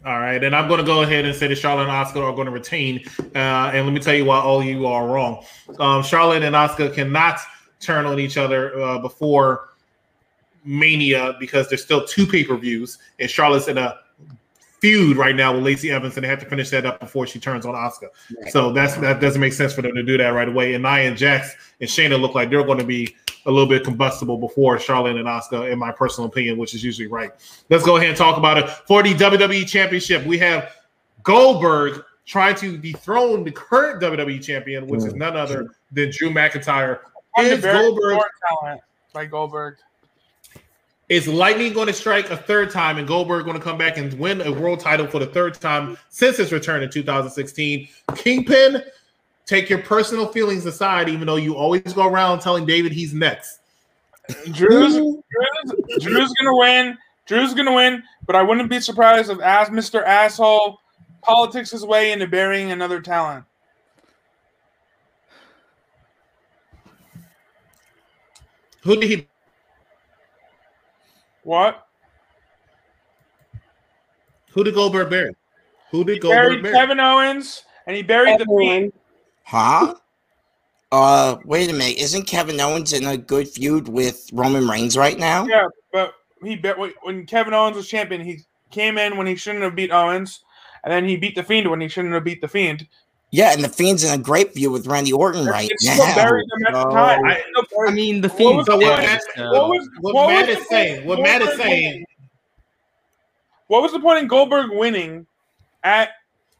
All right, and I'm going to go ahead and say that Charlotte and Asuka are going to retain. Uh, and let me tell you why all you are wrong. Um, Charlotte and Asuka cannot turn on each other uh, before Mania because there's still two pay per views, and Charlotte's in a feud right now with Lacey Evans, and they have to finish that up before she turns on Asuka. So that's that doesn't make sense for them to do that right away. And Nia and Jax and Shayna look like they're going to be a little bit combustible before Charlotte and Asuka, in my personal opinion, which is usually right. Let's go ahead and talk about it. For the WWE Championship, we have Goldberg trying to dethrone the current WWE champion, which is mm. none other than Drew McIntyre. Is Goldberg more talent by Goldberg. Is Lightning going to strike a third time and Goldberg going to come back and win a world title for the third time since his return in 2016? Kingpin, take your personal feelings aside, even though you always go around telling David he's next. Drew's, Drew's, Drew's gonna win. Drew's gonna win, but I wouldn't be surprised if as Mr. Asshole politics his way into burying another talent. Who did he? What? Who did Goldberg bury? Who did He Goldberg buried bury? Kevin Owens and he buried the Fiend. Huh? Uh, wait a minute. Isn't Kevin Owens in a good feud with Roman Reigns right now? Yeah, but he bet when Kevin Owens was champion, he came in when he shouldn't have beat Owens, and then he beat the Fiend when he shouldn't have beat the Fiend. Yeah, and the Fiend's in a great feud with Randy Orton right now. them at the So- time. I- It's still buried- I mean, the What Fiend. was So what Matt. What was- what what Matt was is saying, what Matt is saying. What was the point in Goldberg winning at?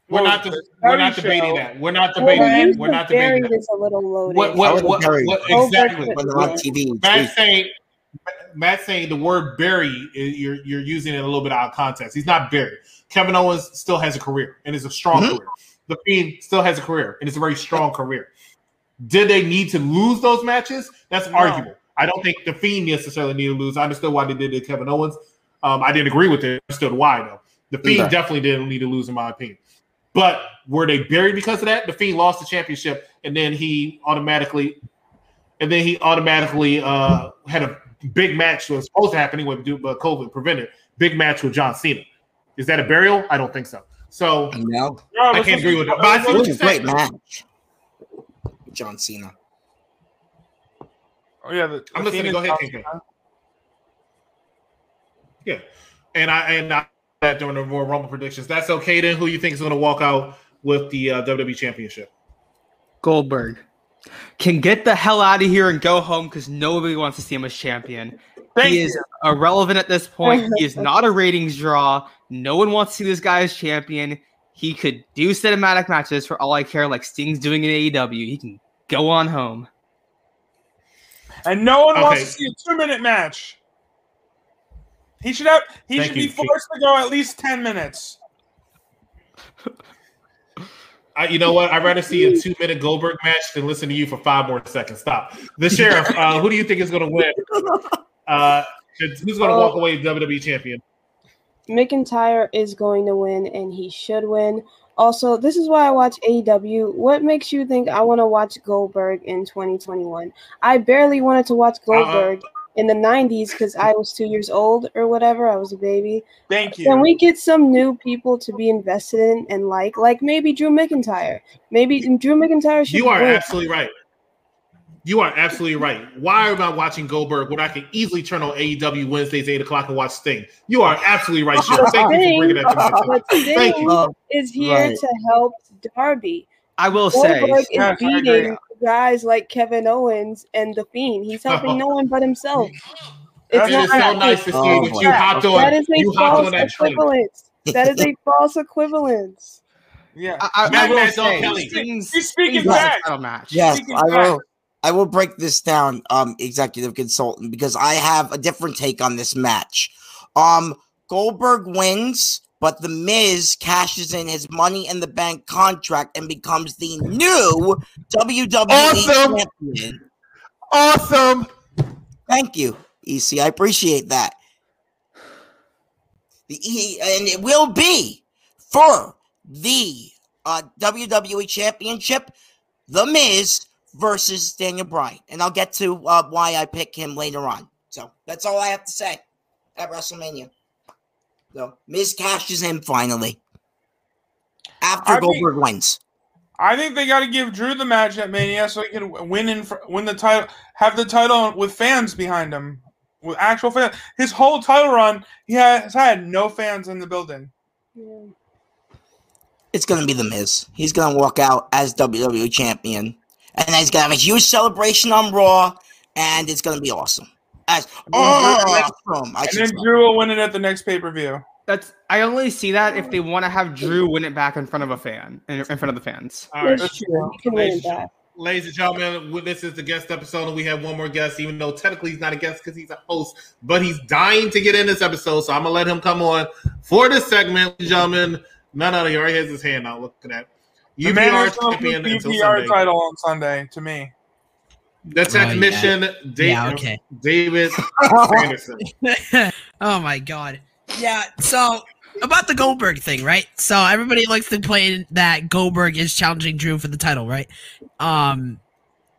we're what not was de- we're not debating show? that. We're not debating the that. We're not debating buried that. is a little loaded. What what what, Buried. what exactly? put- When on TV. Matt's saying Matt's saying the word bury you're you're using it a little bit out of context. He's not buried. Kevin Owens still has a career and is a strong Mhm. career. The Fiend still has a career and it's a very strong career. Did they need to lose those matches? That's No. arguable. I don't think the Fiend necessarily needed to lose. I understood why they did it to Kevin Owens. Um, I didn't agree with it. I understood why though. The Fiend Okay. definitely didn't need to lose, in my opinion. But were they buried because of that? The Fiend lost the championship, and then he automatically, and then he automatically uh, had a big match that was supposed to happen anyway, but COVID prevented. Big match with John Cena. Is that a burial? I don't think so. So No. No, I can't agree with that. But I see It what was you're a great match. John Cena. Oh yeah, the, I'm listening. Go ahead, John Kingpin. Cena. Yeah. and I and I that during the Royal Rumble predictions. That's okay. Then who you think is going to walk out with the uh, WWE Championship? Goldberg can get the hell out of here and go home because nobody wants to see him as champion. Thank he is irrelevant at this point. he is not a ratings draw. No one wants to see this guy as champion. He could do cinematic matches for all I care, like Sting's doing in AEW. He can go on home. And no one wants to see a two minute match. He should have. He Thank should you. be forced to go at least ten minutes. I, you know what? I'd rather see a two minute Goldberg match than listen to you for five more seconds. Stop. The sheriff. Uh, who do you think is going to win? Uh, who's going to walk away WWE champion? McIntyre is going to win, and he should win. Also, this is why I watch AEW. What makes you think I want to watch Goldberg in 2021? I barely wanted to watch Goldberg in the 90s because I was two years old or whatever. I was a baby. Thank you. Can we get some new people to be invested in and like, like maybe Drew McIntyre? Maybe Drew McIntyre should. You are win. absolutely right. You are absolutely right. Why am I watching Goldberg when I can easily turn on AEW Wednesdays, 8 o'clock and watch Sting? You are absolutely right, Sheriff. Thank you for bringing that to my But attention. Thank Sting you. is here Right. to help Darby. I will say, Goldberg is Yes, beating guys like Kevin Owens and The Fiend. He's helping no one but himself. It is so nice to see Oh, that you hopped on. That is a false on that train. equivalence. That is a false equivalence. Yeah. I, I, I Mad will Mad Dog say, Kelly. Sting's, He's speaking Sting's back. match. Yes, Speaking I back. will. I will break this down, um, executive consultant, because I have a different take on this match. Um, Goldberg wins, but the Miz cashes in his Money in the Bank contract and becomes the new WWE Awesome. champion. Awesome. Thank you, EC. I appreciate that. The E and it will be for the uh, WWE Championship, The Miz versus Daniel Bryan, and I'll get to uh, why I pick him later on. So that's all I have to say at WrestleMania. So Miz cashes in finally after I think- Goldberg wins. I think they got to give Drew the match at Mania so he can win in win the title, have the title with fans behind him, with actual fans. His whole title run, he has had no fans in the building. It's gonna be The Miz. He's gonna walk out as WWE champion, and then he's gonna have a huge celebration on Raw, and it's gonna be awesome. As awesome, ah, I And then say. Drew will win it at the next pay per view. That's I only see that if they want to have Drew win it back in front of a fan, in, in front of the fans. All right. That's true. Can Ladies, it back. ladies and gentlemen, this is the guest episode, and we have one more guest, even though technically he's not a guest because he's a host, but he's dying to get in this episode. So I'm gonna let him come on for this segment, ladies and gentlemen. No, no, no, he already has his hand out. Look at that. The man UPR who's champion the until UPR Sunday. title on Sunday to me. The technician, Dave, Yeah, okay. David Sanderson. oh my god. Yeah, so about the Goldberg thing, right? So everybody likes to play that Goldberg is challenging Drew for the title, right? Um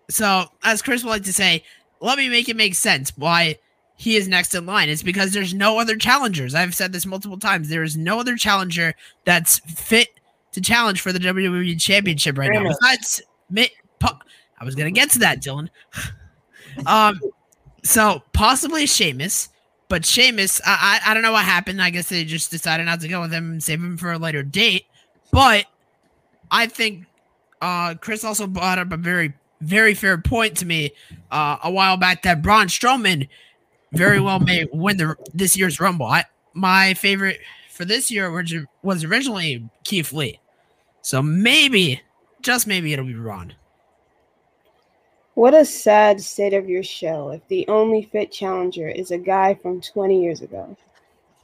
so as Chris would like to say, let me make it make sense why he is next in line. It's because there's no other challengers. I've said this multiple times. There is no other challenger that's fit to challenge for the WWE Championship right now. Sheamus. Besides I was gonna get to that, Dylan. um, so possibly Sheamus, but Sheamus, I, I I don't know what happened. I guess they just decided not to go with him and save him for a later date. But I think uh Chris also brought up a very very fair point to me uh a while back that Braun Strowman very well may win the this year's Rumble. I my favorite for this year was was originally Keith Lee. So maybe, just maybe it'll be Braun. What a sad state of your show if the only fit challenger is a guy from 20 years ago.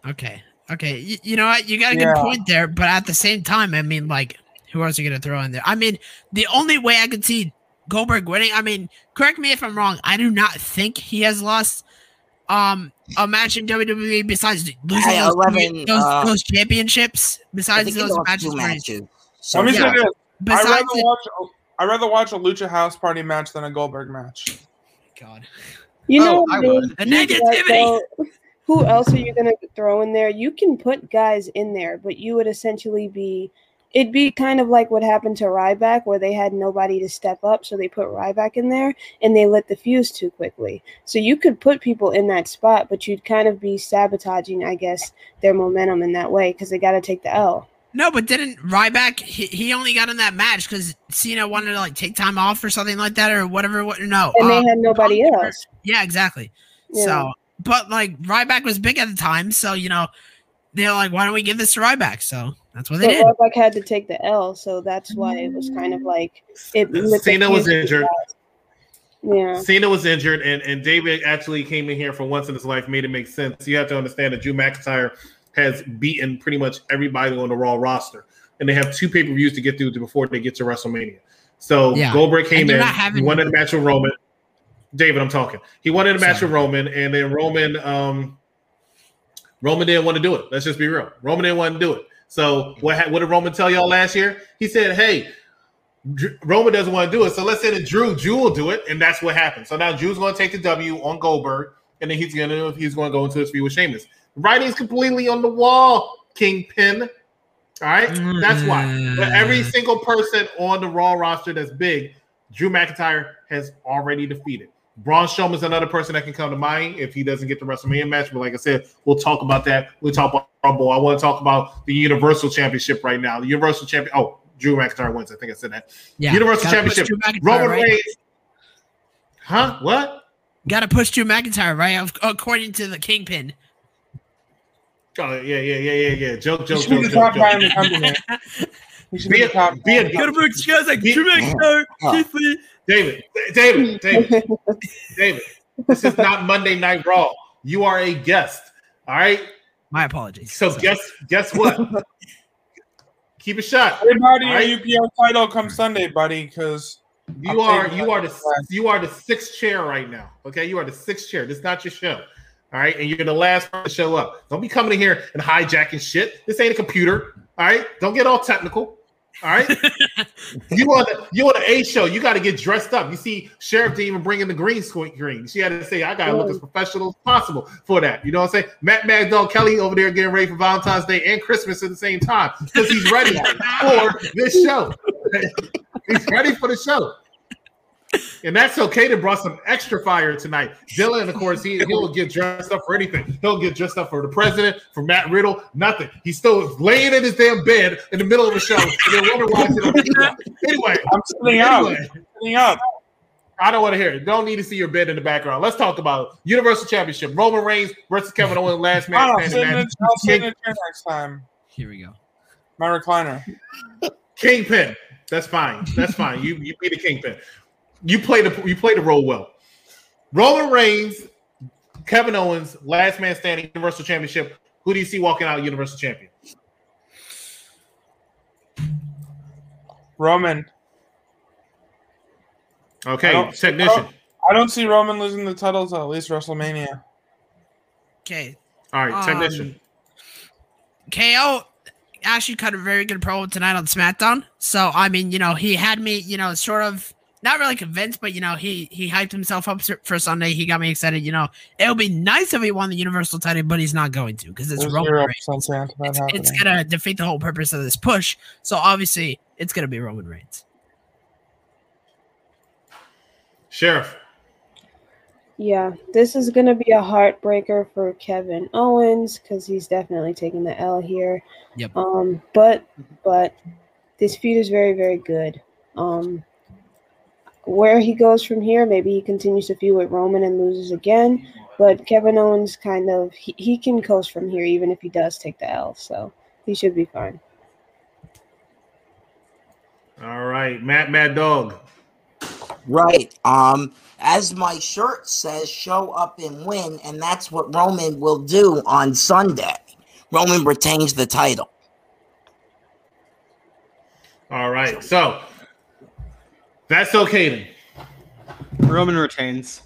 Okay. Okay. You, you know what? You got a good Yeah. point there, but at the same time, I mean, like, who else are you going to throw in there? I mean, the only way I could see Goldberg winning, I mean, correct me if I'm wrong. I do not think he has lost um a match in WWE besides losing Hey, those, 11, those, uh, those championships. Besides think he those lost matches, two where he's- matches. Let me Yeah. say this. I'd rather, the- watch, I'd rather watch a Lucha House Party match than a Goldberg match. God. You know, Oh, I what would. The me negativity. go, who else are you going to throw in there? You can put guys in there, but you would essentially be it'd be kind of like what happened to Ryback, where they had nobody to step up, so they put Ryback in there, and they lit the fuse too quickly. So you could put people in that spot, but you'd kind of be sabotaging, I guess, their momentum in that way because they got to take the L. No, but didn't Ryback? He, he only got in that match because Cena wanted to like take time off or something like that or whatever. What? No, And uh, they had nobody else. Yeah, exactly. Yeah. So, but like Ryback was big at the time, so you know they're like, why don't we give this to Ryback? So that's what they did. Ryback had to take the L, so that's why it was kind of like it. Cena was injured. Yeah. Cena was injured, and, and David actually came in here for once in his life, made it make sense. You have to understand that Drew McIntyre has beaten pretty much everybody on the Raw roster, and they have two pay per views to get through to before they get to WrestleMania. So Yeah. Goldberg came in, having- he wanted a match with Roman. David, I'm talking. He wanted a match Sorry. with Roman, and then Roman, um, Roman didn't want to do it. Let's just be real. Roman didn't want to do it. So what? ha- What did Roman tell y'all last year? He said, "Hey, Roman doesn't want to do it, so let's say that Drew, Drew will do it, and that's what happened. So now Drew's going to take the W on Goldberg, and then he's going to he's going to go into his feud with Sheamus. Writing's completely on the wall, Kingpin. All right, that's why. But every mm. single person on the Raw roster that's big, Drew McIntyre has already defeated. Braun Strowman's another person that can come to mind if he doesn't get the WrestleMania match. But like I said, we'll talk about that. We'll talk about Rumble. I want to talk about the Universal Championship right now. The Universal Champion. Oh, Drew McIntyre wins. I think I said that. Yeah, Universal Championship. Roman right? Reigns. Huh? What? Got to push Drew McIntyre, right? According to the Kingpin. Oh yeah, yeah, yeah, yeah, yeah. Joke, joke, should joke, the joke, top joke. the company. He should Be be a, top. be a, Gotta push guys like Be- Drew McIntyre, Keith Lee. David, David, David, David. This is not Monday Night Raw. You are a guest. All right. My apologies. So guess guess what? Keep it shut. Everybody, All right? your UPL title come Sunday, buddy, because You are you are the you are the sixth chair right now. Okay, you are the sixth chair. This is not your show. All right, and you're the last one to show up. Don't be coming in here and hijacking shit. This ain't a computer. All right, don't get all technical. All right, you on the you on the A show. You got to get dressed up. You see, Sheriff didn't even bring in the green screen. She had to say, "I got to look as professional as possible for that." You know what I'm saying? Matt Mad Dog Kelly over there getting ready for Valentine's Day and Christmas at the same time because he's ready for this show. he's ready for the show. And that's okay to brought some extra fire tonight. Dylan, of course, he, he'll get dressed up for anything. He'll get dressed up for the president, for Matt Riddle, nothing. He's still laying in his damn bed in the middle of the show. And then Roman watching. Anyway, I'm sitting up. anyway, Sitting up. I don't want to hear it. Don't need to see your bed in the background. Let's talk about it. Universal Championship. Roman Reigns versus Kevin Owens last match. I'll standing sit match. I'll sit in the chair next time. Here we go. My recliner. Kingpin. That's fine. That's fine. You you be the kingpin. You play the you play the role well. Roman Reigns, Kevin Owens, last man standing, Universal Championship. Who do you see walking out Universal Champion? Roman. I Okay, don't- technician. I don't, I don't see Roman losing the title till at least WrestleMania. Okay. All right, um, technician. KO actually cut a very good promo tonight on SmackDown. So I mean, you know, he had me, you know, sort of not really convinced, but you know, he he hyped himself up for Sunday. He got me excited. You know, it would be nice if he won the Universal title, but he's not going to because it's There's Roman Reigns. percent chance of that It's, it's gonna defeat the whole purpose of this push. So obviously, it's gonna be Roman Reigns. Sheriff. Yeah, this is going to be a heartbreaker for Kevin Owens because he's definitely taking the L here. Yep. Um, but but this feud is very very good. Um, where he goes from here, maybe he continues to feud with Roman and loses again. But Kevin Owens kind of he, he can coast from here even if he does take the L, so he should be fine. All right, Matt Mad Dog. Right. Um, as my shirt says, show up and win, and that's what Roman will do on Sunday. Roman retains the title. All right, so that's okay then. Roman retains.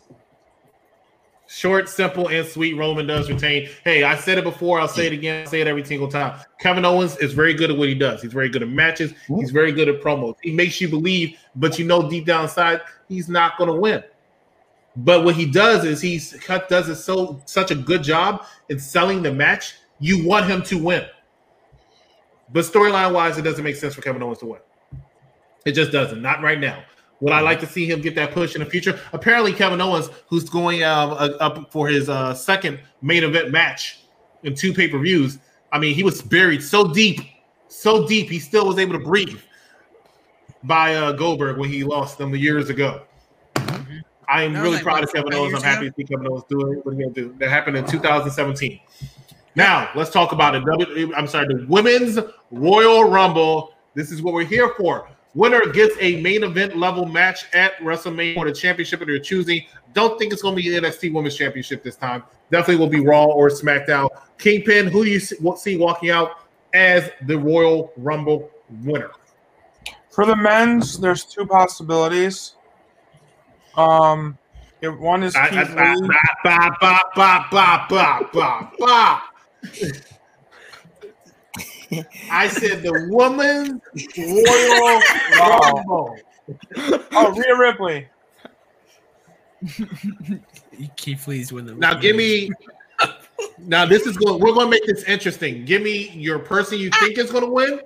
Short, simple, and sweet. Roman does retain. Hey, I said it before. I'll say it again. I'll say it every single time. Kevin Owens is very good at what he does. He's very good at matches. He's very good at promos. He makes you believe, but you know deep down inside he's not going to win. But what he does is he's cut does it so such a good job in selling the match. You want him to win. But storyline wise, it doesn't make sense for Kevin Owens to win. It just doesn't. Not right now. Would I like to see him get that push in the future? Apparently, Kevin Owens, who's going um, uh, up for his uh, second main event match in two pay per views, I mean, he was buried so deep, so deep, he still was able to breathe by uh, Goldberg when he lost them years ago. I am really like, proud of Kevin Owens. I'm happy to see Kevin Owens doing what he's going to do. That happened in 2017. Now let's talk about it. W- I'm sorry, the Women's Royal Rumble. This is what we're here for. Winner gets a main event level match at WrestleMania for the championship of their choosing. Don't think it's going to be the NXT Women's Championship this time. Definitely will be Raw or SmackDown. Kingpin, who do you see, see walking out as the Royal Rumble winner? For the men's, there's two possibilities. Um, if one is Keith Lee. I said the woman's Royal Rumble. Oh, Rhea Ripley. Keith Lee's win the Now give me. Now this is going. We're going to make this interesting. Give me your person you think is going to win.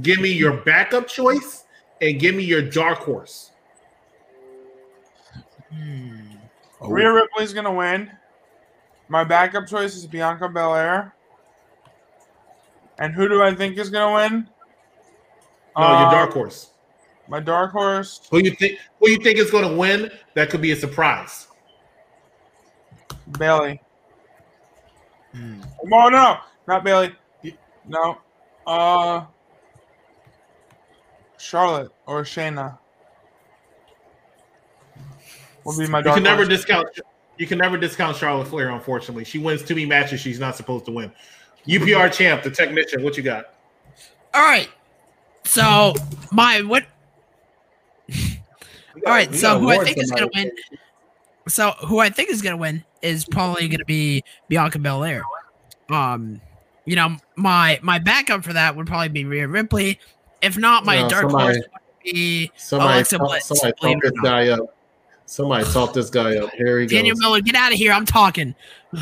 Give me your backup choice, and give me your dark horse. Rhea Ripley's gonna win. My backup choice is Bianca Belair. And who do I think is gonna win? No, your Um, dark horse. My dark horse. Who you think? Who you think is going to win? That could be a surprise. Bayley. Oh no, not Bayley. No. Uh Charlotte or Shayna. Will be my You can never horse. discount. You can never discount Charlotte Flair. Unfortunately, she wins too many matches she's not supposed to win. UPR champ, the technician. What you got? All right. So my what? All right. So who I think is gonna win? So who I think is gonna win is probably gonna be Bianca Belair. Um, you know, my my backup for that would probably be Rhea Ripley. If not, my No, dark somebody- horse would be Somebody, Alexa talk, Bliss. somebody believe talk this guy up. Somebody talk this guy up. Here he Daniel goes. Miller, get out of here. I'm talking.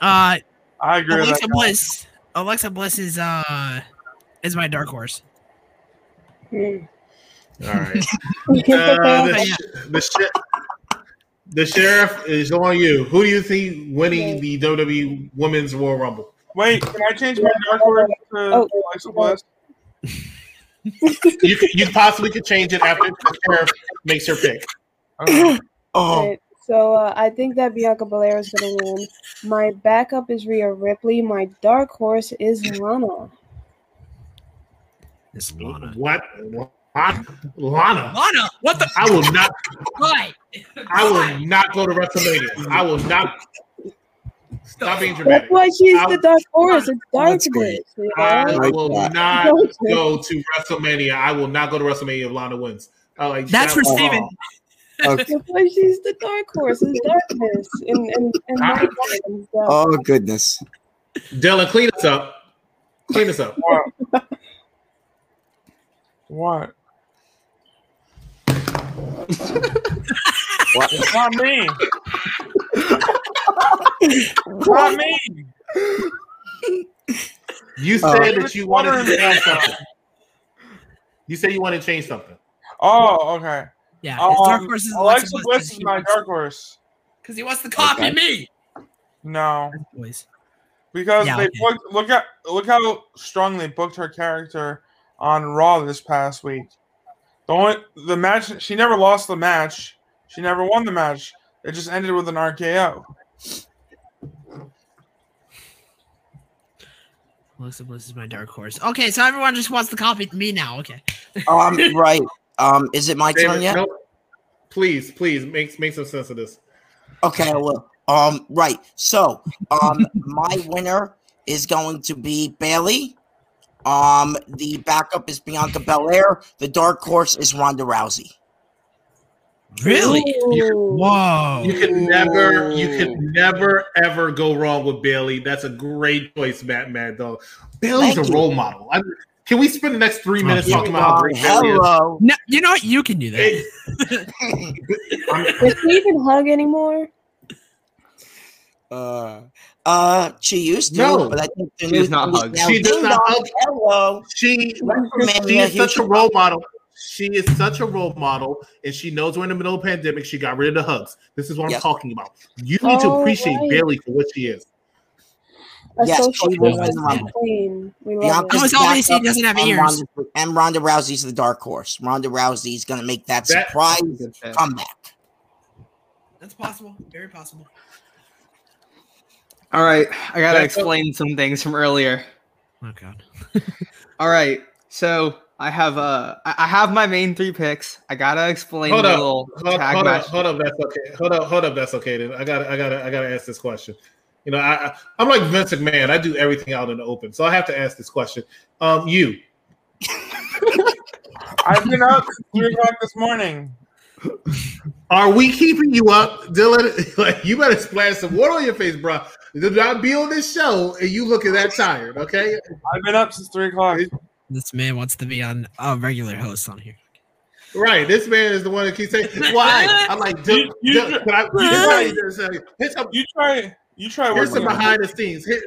Uh, I agree with Alexa that guy. Bliss. Alexa Bliss is uh is my dark horse. All right. Uh, the, sh- the, sh- the sheriff is on you. Who do you think winning the WWE Women's Royal Rumble? Wait, can I change my dark horse to Oh. Alexa Bliss? You you possibly could change it after the sheriff makes her pick. Right, So uh, I think that Bianca Belair is gonna win. My backup is Rhea Ripley. My dark horse is Lana. It's Lana. What? Lana? Lana? Lana, what the? I will not. Why? I will not go to WrestleMania. I will not. Stop being That's why she's I- the dark horse. It's darkness. great. you I will not go to WrestleMania. I will not go to WrestleMania if Lana wins. I like That's for that- Steven. That's why she's the dark horse. It's darkness and and, and Ah. light and. Oh goodness. Dylan, clean us up. Clean us up. What? what? It's not me. not me. You Uh, said that you wanted to change something. You said you wanted to change something. Oh, okay. Yeah, his dark Um, horse is Alexa Alexa Bliss is my dark horse. Because he wants to copy Okay. me. No, Boys. because Yeah, they okay. booked, look at look how strong they booked her character on Raw this past week. The only the match she never lost the match. She never won the match. It just ended with an RKO. Alexa Bliss is my dark horse. Okay, so everyone just wants to copy me now. Okay. Um, right. Um, is it my turn yet? no, please, please make make some sense of this. Okay, I will. Um, right. So, um, my winner is going to be Bayley. Um, the backup is Bianca Belair. The dark horse is Ronda Rousey. Really? Ooh. Whoa. You can never, you can never ever go wrong with Bayley. That's a great choice, Matt Mad Dog. Bayley's Thank a you. role model. I, can we spend the next three minutes Here talking about how go. great Bayley is? Hello. No, you know what? You can do that. Does she even hug anymore? Uh, Uh, she used to, No. but I think the She does not thing hug. She does not hug. Hello. She she is such a role model. She is such a role model, and she knows we're in the middle of a pandemic. She got rid of the hugs. This is what Yep. I'm talking about. You need to Oh, appreciate right. Bayley for what she is. A Yes, social she will win the Rumble. queen. We love Bianca's. I was always he doesn't have ears. Ronda, and Ronda Rousey's the dark horse. Ronda Rousey's going to make that, That- surprise Good pick. comeback. That's possible. Very possible. All right, I gotta That's a- explain some things from earlier. Oh god. All right, so I have uh, I I have my main three picks. I gotta explain Hold the up, little hold, tag hold up, hold up. That's okay. Hold up, hold up. That's okay. Then I got, to I got, to I got to ask this question. You know, I, I, I'm like Vince McMahon. I do everything out in the open, so I have to ask this question. Um, you, I've been up three o'clock this morning. are we keeping you up, Dylan? like, you better splash some water on your face, bro. Do not be on this show and you looking that tired. Okay. I've been up since three o'clock. This man wants to be on a regular host on here. Right. This man is the one that keeps saying, "Why?" I'm like, Dylan, You- you- Dylan, can I- you can I try- just say, here's some, You try. You try. here's working some behind the scenes. Here-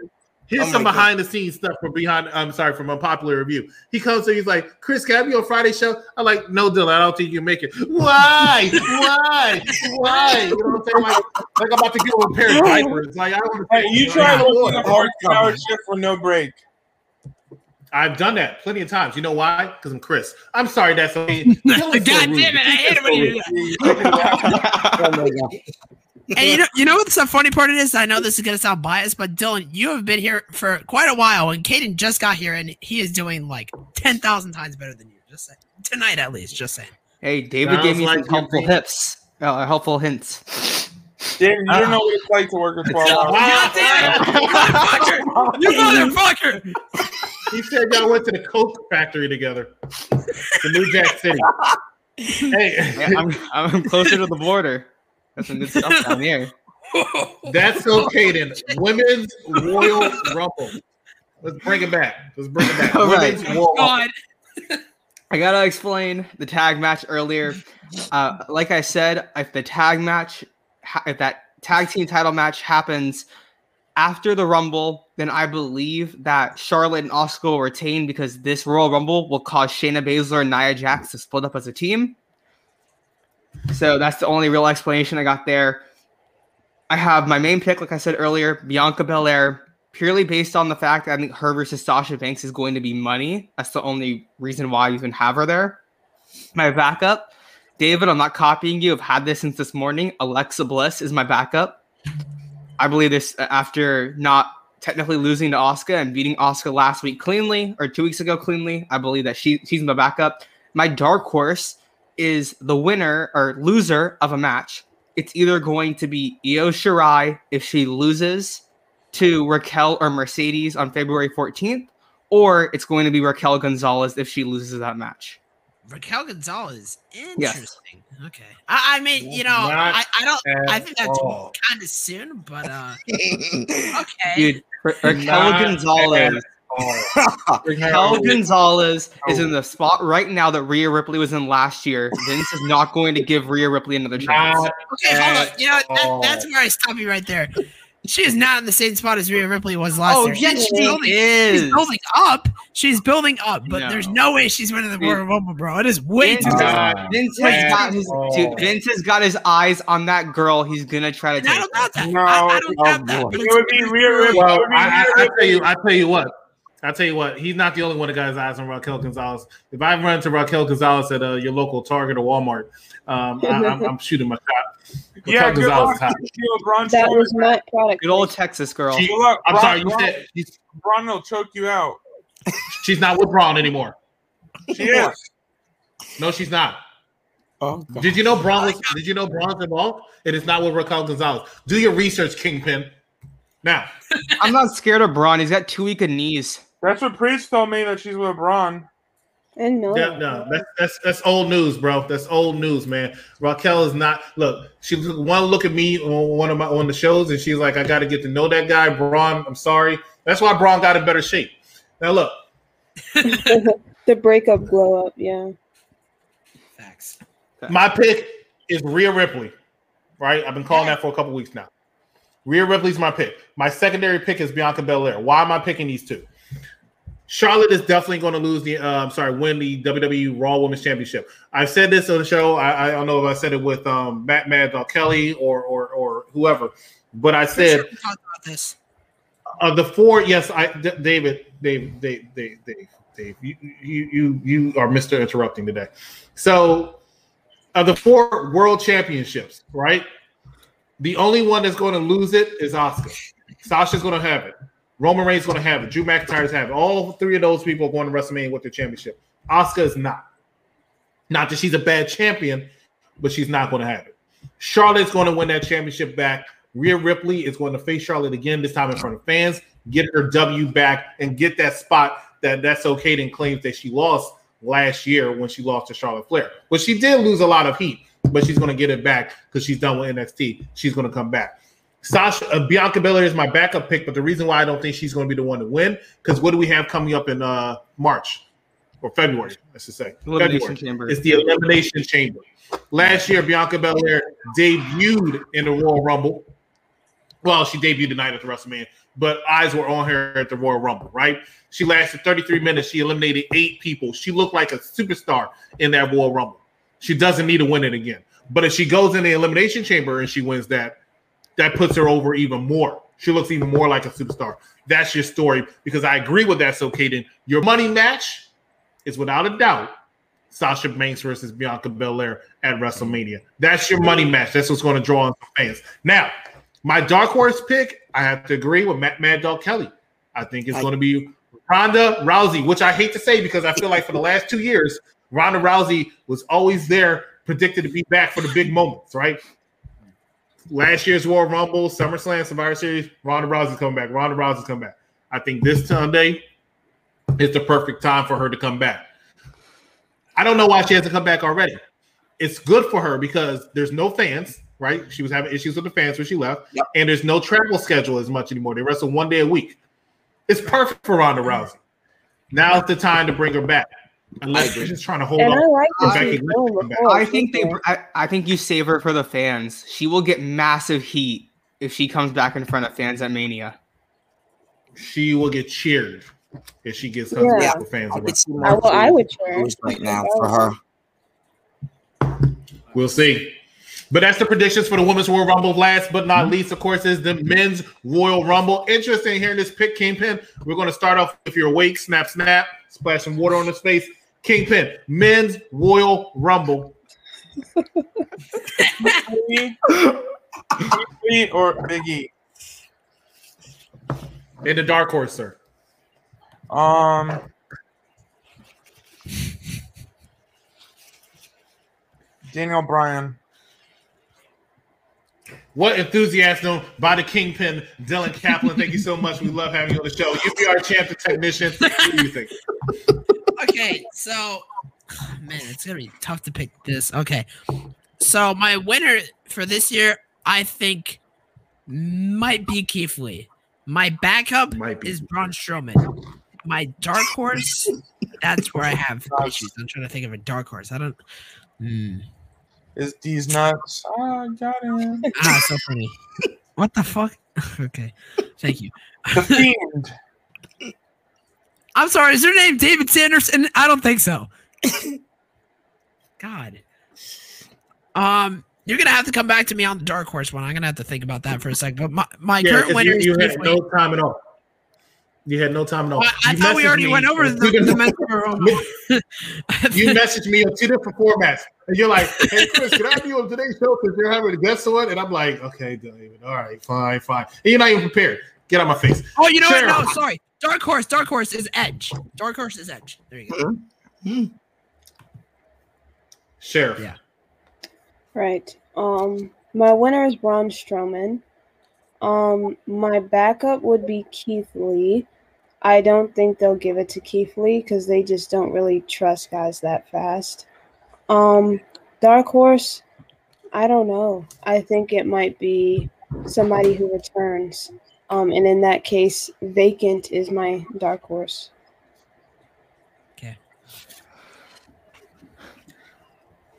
here's Oh some my God. behind the scenes stuff from behind. I'm sorry, from unpopular review. He comes to, he's like, "Chris, can I be on Friday show?" I'm like, "No, Dylan, I don't think you can make it." Why? Why? Why? You know what I'm saying? Like, like I'm about to get a pair of diapers. Like I don't. Hey, you try Yeah, working a boy. fourteen hour shift for no break. I've done that plenty of times. You know why? Because I'm Chris. I'm sorry. That's okay. God damn it! I hate it when you do that. My God. And you know, you know what's the funny part of this? I know this is gonna sound biased, but Dylan, you have been here for quite a while, and Caden just got here, and he is doing like ten thousand times better than you. Just saying, tonight at least. Just saying. Hey, David Sounds gave me like some helpful you're hips, uh, helpful hints. Dave, you don't know what it's like to work a twelve hour. God damn it, motherfucker! You motherfucker! He said y'all went to the Coke factory together, the New Jack City. Hey, Yeah, I'm, I'm closer to the border. That's some good stuff down here. that's okay then. Women's Royal Rumble. Let's bring it back. Let's bring it back. All right. Women's Royal Rumble. God. I gotta explain the tag match earlier. Uh, like I said, if the tag match, if that tag team title match happens after the Rumble, then I believe that Charlotte and Asuka will retain because this Royal Rumble will cause Shayna Baszler and Nia Jax to split up as a team. So that's the only real explanation I got there. I have my main pick, like I said earlier, Bianca Belair, purely based on the fact that I think her versus Sasha Banks is going to be money. That's the only reason why I even have her there. My backup, David, I'm not copying you. I've had this since this morning. Alexa Bliss is my backup. I believe this after not technically losing to Asuka and beating Asuka last week cleanly or two weeks ago cleanly. I believe that she she's my backup. My dark horse is the winner or loser of a match. It's either going to be Io Shirai if she loses to Raquel or Mercedes on February 14th, or it's going to be Raquel Gonzalez if she loses that match. Raquel Gonzalez. Yes. Interesting. Okay. I, I mean, you know, Not I, I don't. I think that's all. kind of soon, but uh, okay. Dude, Ra- Raquel Not Gonzalez. Oh. Raquel Gonzalez is in the spot right now that Rhea Ripley was in last year. Vince is not going to give Rhea Ripley another chance. Not Okay, hold on. at You know, that, all. that's where I stop you right there. She is not in the same spot as Rhea Ripley was last Oh, year. yes, she's, she building, is. she's building up. She's building up, but No. there's no way she's winning the Dude. Royal Rumble, bro. It is way Vince, too soon. Not Vince has got his dude, Vince has got his eyes on that girl. He's gonna try to And I take. don't doubt that. No, I, I don't oh doubt that. It would be Rhea Ripley. Well, It would be I, I, I tell you, I tell you what. I tell you what, he's not the only one that got his eyes on Raquel Gonzalez. If I run into Raquel Gonzalez at uh, your local Target or Walmart, um, I, I'm, I'm shooting my shot. Yeah, Raquel good luck. is hot. She'll- That Strowman- was not product. Good old Texas girl. She- Good. I'm Braun- sorry, you Braun- said she's, Braun will choke you out. she's not with Braun anymore. She is. No, she's not. Oh, God. Did you know Braun was? Did you know Braun's involved? It is not with Raquel Gonzalez. Do your research, Kingpin. Now, I'm not scared of Braun. He's got two weak knees. That's what Priest told me that she's with Braun. And no. Yeah, no, that's that's that's old news, bro. That's old news, man. Raquel is not. Look, she want to look at me on one of my on the shows, and she's like, "I got to get to know that guy, Braun." I'm sorry. That's why Braun got in better shape. Now look, the breakup glow up, yeah. Facts. my pick is Rhea Ripley. Right, I've been calling that for a couple weeks now. Rhea Ripley's my pick. My secondary pick is Bianca Belair. Why am I picking these two? Charlotte is definitely going to lose the. Uh, I'm sorry, win the WWE Raw Women's Championship. I've said this on the show. I, I don't know if I said it with um, Matt Mad Kelly or or or whoever, but I said about this. of the four. Yes, I D- David, Dave, Dave, Dave, Dave, Dave. You you you you are Mister Interrupting today. So of the four world championships, right? The only one that's going to lose it is Asuka. Sasha's going to have it. Roman Reigns going to have it. Drew McIntyre's have it. All three of those people are going to WrestleMania with the championship. Asuka is not. Not that she's a bad champion, but she's not going to have it. Charlotte's going to win that championship back. Rhea Ripley is going to face Charlotte again, this time in front of fans, get her W back, and get that spot that that's okay then claims that she lost last year when she lost to Charlotte Flair. But she did lose a lot of heat, but she's going to get it back because she's done with NXT. She's going to come back. Sasha uh, Bianca Belair is my backup pick, but the reason why I don't think she's going to be the one to win because what do we have coming up in uh, March or February? Let's just say Elimination February. Chamber. It's the Elimination Chamber. Last year, Bianca Belair debuted in the Royal Rumble. Well, she debuted tonight at the WrestleMania, but eyes were on her at the Royal Rumble, right? She lasted 33 minutes. She eliminated eight people. She looked like a superstar in that Royal Rumble. She doesn't need to win it again. But if she goes in the Elimination Chamber and she wins that, that puts her over even more. She looks even more like a superstar. That's your story because I agree with that. So, Kaden, your money match is without a doubt Sasha Banks versus Bianca Belair at WrestleMania. That's your money match. That's what's going to draw on some fans. Now, my dark horse pick, I have to agree with Matt Mad Dog Kelly. I think it's going to be Ronda Rousey, which I hate to say because I feel like for the last two years, Ronda Rousey was always there, predicted to be back for the big moments, right? Last year's War Rumble, SummerSlam, Survivor Series, Ronda Rousey's coming back. Ronda Rousey's coming back. I think this Sunday is the perfect time for her to come back. I don't know why she hasn't come back already. It's good for her because there's no fans, right? She was having issues with the fans when she left, and there's no travel schedule as much anymore. They wrestle one day a week. It's perfect for Ronda Rousey. Now's the time to bring her back. Unless she's just trying to hold And on. I like to that Becky she's Lynch to come back. I think they. I, I think you save her for the fans. She will get massive heat if she comes back in front of fans at Mania. She will get cheered if she gets comes Yeah. back fans. I around. could see I, well, I would cheer. right now for her. We'll see. But that's the predictions for the Women's Royal Rumble. Last but not mm-hmm. least, of course, is the Men's Royal Rumble. Interesting hearing this pick, Kingpin. We're going to start off if you're awake, snap, snap, splash some water on his face. Kingpin, Men's Royal Rumble. Lee or Big E? In the dark horse, sir. Um, Daniel Bryan. What enthusiasm by the Kingpin, Dylan Kaplan. Thank you so much. We love having you on the show. You be our champion technician. What do you think? Okay, so man, it's gonna be tough to pick this. Okay, so my winner for this year, I think, might be Keith Lee. My backup is Braun Strowman. My dark horse, that's where I have issues. I'm trying to think of a dark horse. I don't. Hmm. Is these nuts? Oh, got him. Ah, so funny. What the fuck? okay, thank you. The Fiend. I'm sorry. Is your name David Sanderson? I don't think so. God. Um, you're gonna have to come back to me on the dark horse one. I'm gonna have to think about that for a second. But my, my Yeah, current 'cause winner you, is you had no time at all. You had no time at all. Well, I You thought we messaged already me went over the, two the different- you messaged me on two different formats, and you're like, "Hey, Chris, can I be on today's show because you're having a guest on?" And I'm like, "Okay, David, all right, fine, fine." And you're not even prepared. Get out my face. Oh, you know Share. what? No, sorry. Dark horse. Dark horse is Edge. Dark horse is Edge. There you go. Sheriff. Yeah. Right. Um, my winner is Braun Strowman. Um, my backup would be Keith Lee. I don't think they'll give it to Keith Lee because they just don't really trust guys that fast. Um, Dark Horse, I don't know. I think it might be somebody who returns. Um, and in that case, Vacant is my Dark Horse. Okay.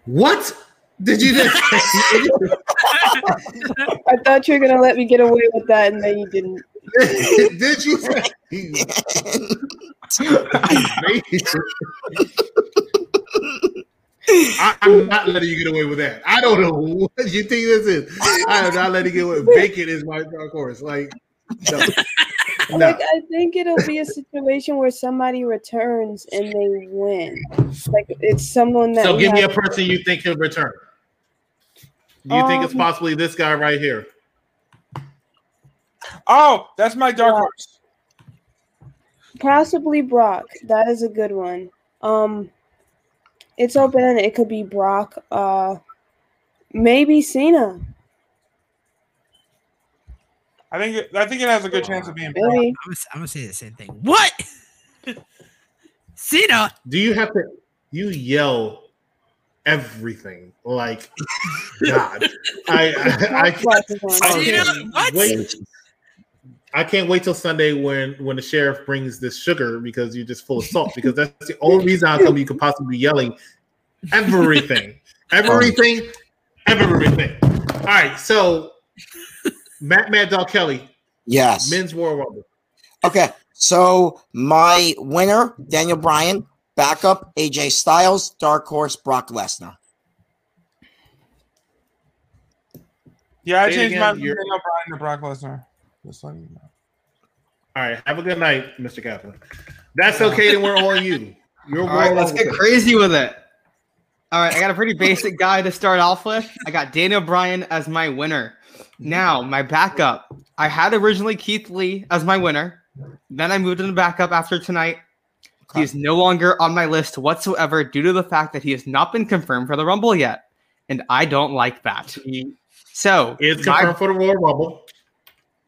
What did you just? I thought you were gonna let me get away with that, and then you didn't. Did you? I, I'm not letting you get away with that. I don't know what you think this is. I am not letting you get away. Bacon is my dark horse. Like, no. no. Like I think it'll be a situation where somebody returns and they win. Like it's someone that. So give me a person you think he'll return. Do you think it's Um, possibly this guy right here? Oh, that's my dark horse. Possibly Brock. That is a good one. Um, it's open and it could be Brock. Uh, maybe Cena. I think it, I think it has a good chance of being. Brock. Maybe. I'm gonna, I'm gonna say the same thing. What? Cena. Do you have to? You yell everything like God. I I, I, I can't What? wait. I can't wait till Sunday when when the sheriff brings this sugar because you're just full of salt. Because that's the only reason how come you could possibly be yelling everything, everything, everything. All right, so Matt Mad Dog Kelly, Yes. men's Royal Rumble. Okay, so my winner, Daniel Bryan, backup, AJ Styles, dark horse, Brock Lesnar. Yeah, I Say changed again, mine from you're- Daniel Bryan to Brock Lesnar. Just letting you know. All right, have a good night, Mr. Catherine. That's okay. Then we're on you. You're All right, let's get pick. crazy with it. All right, I got a pretty basic guy to start off with. I got Daniel Bryan as my winner. Now, my backup. I had originally Keith Lee as my winner. Then I moved him to backup after tonight. He is no longer on my list whatsoever due to the fact that he has not been confirmed for the Rumble yet. And I don't like that. So, he Is my- confirmed for the Royal Rumble.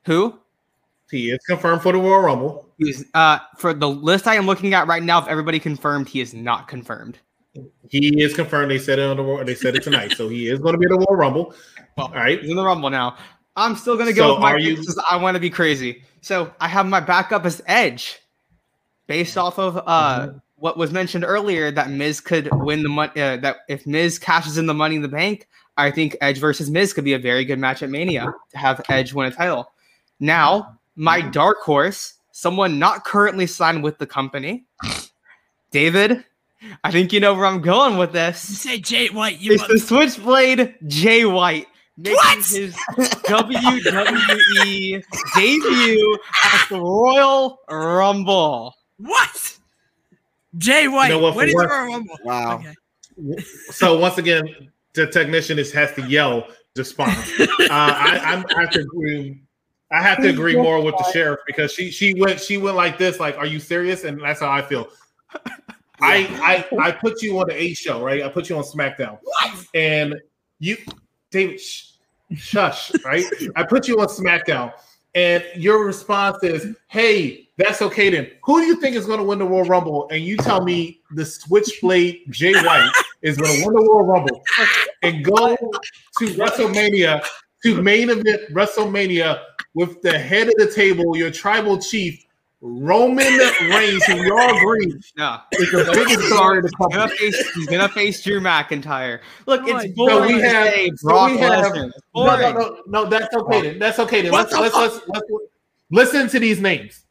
who? He is confirmed for the Royal Rumble. He's uh for the list I am looking at right now. If everybody confirmed, he is not confirmed. He is confirmed. They said it on the war. they said it tonight, so he is going to be in the War Rumble. Well, All right, He's in the Rumble now. I'm still gonna go So with my are you- I want to be crazy. So I have my backup as Edge, based off of uh what was mentioned earlier that Miz could win the money. Uh, that if Miz cashes in the Money in the Bank, I think Edge versus Miz could be a very good match at Mania to have Edge win a title. Now my dark horse, someone not currently signed with the company, David. I think you know where I'm going with this. You say Jay White. You It's the Switchblade Jay White making his WWE debut at the Royal Rumble. What? Jay White. know what, when for is the what- Royal Rumble? Wow. Okay. So once again, the technician is has to yell response. Uh, I, I'm, I have to agree. I have to agree more with the sheriff because she she went she went like this, like, "Are you serious?" And that's how I feel. I I I put you on the A show, right? I put you on SmackDown, and you, David, sh- shush, right? I put you on SmackDown, and your response is, "Hey, that's okay then. Who do you think is going to win the Royal Rumble?" And you tell me the Switchblade Jay White is going to win the Royal Rumble and go to WrestleMania to main event WrestleMania with the head of the table, your tribal chief. Roman Reigns, who we all agree No, is the biggest star in the he's gonna company. face he's gonna face Drew McIntyre. Look, it's So boring So we to have, say so Brock we have Lesnar. No, no, no, no, that's okay then. That's okay then. What Let's the let's, let's let's listen to these names: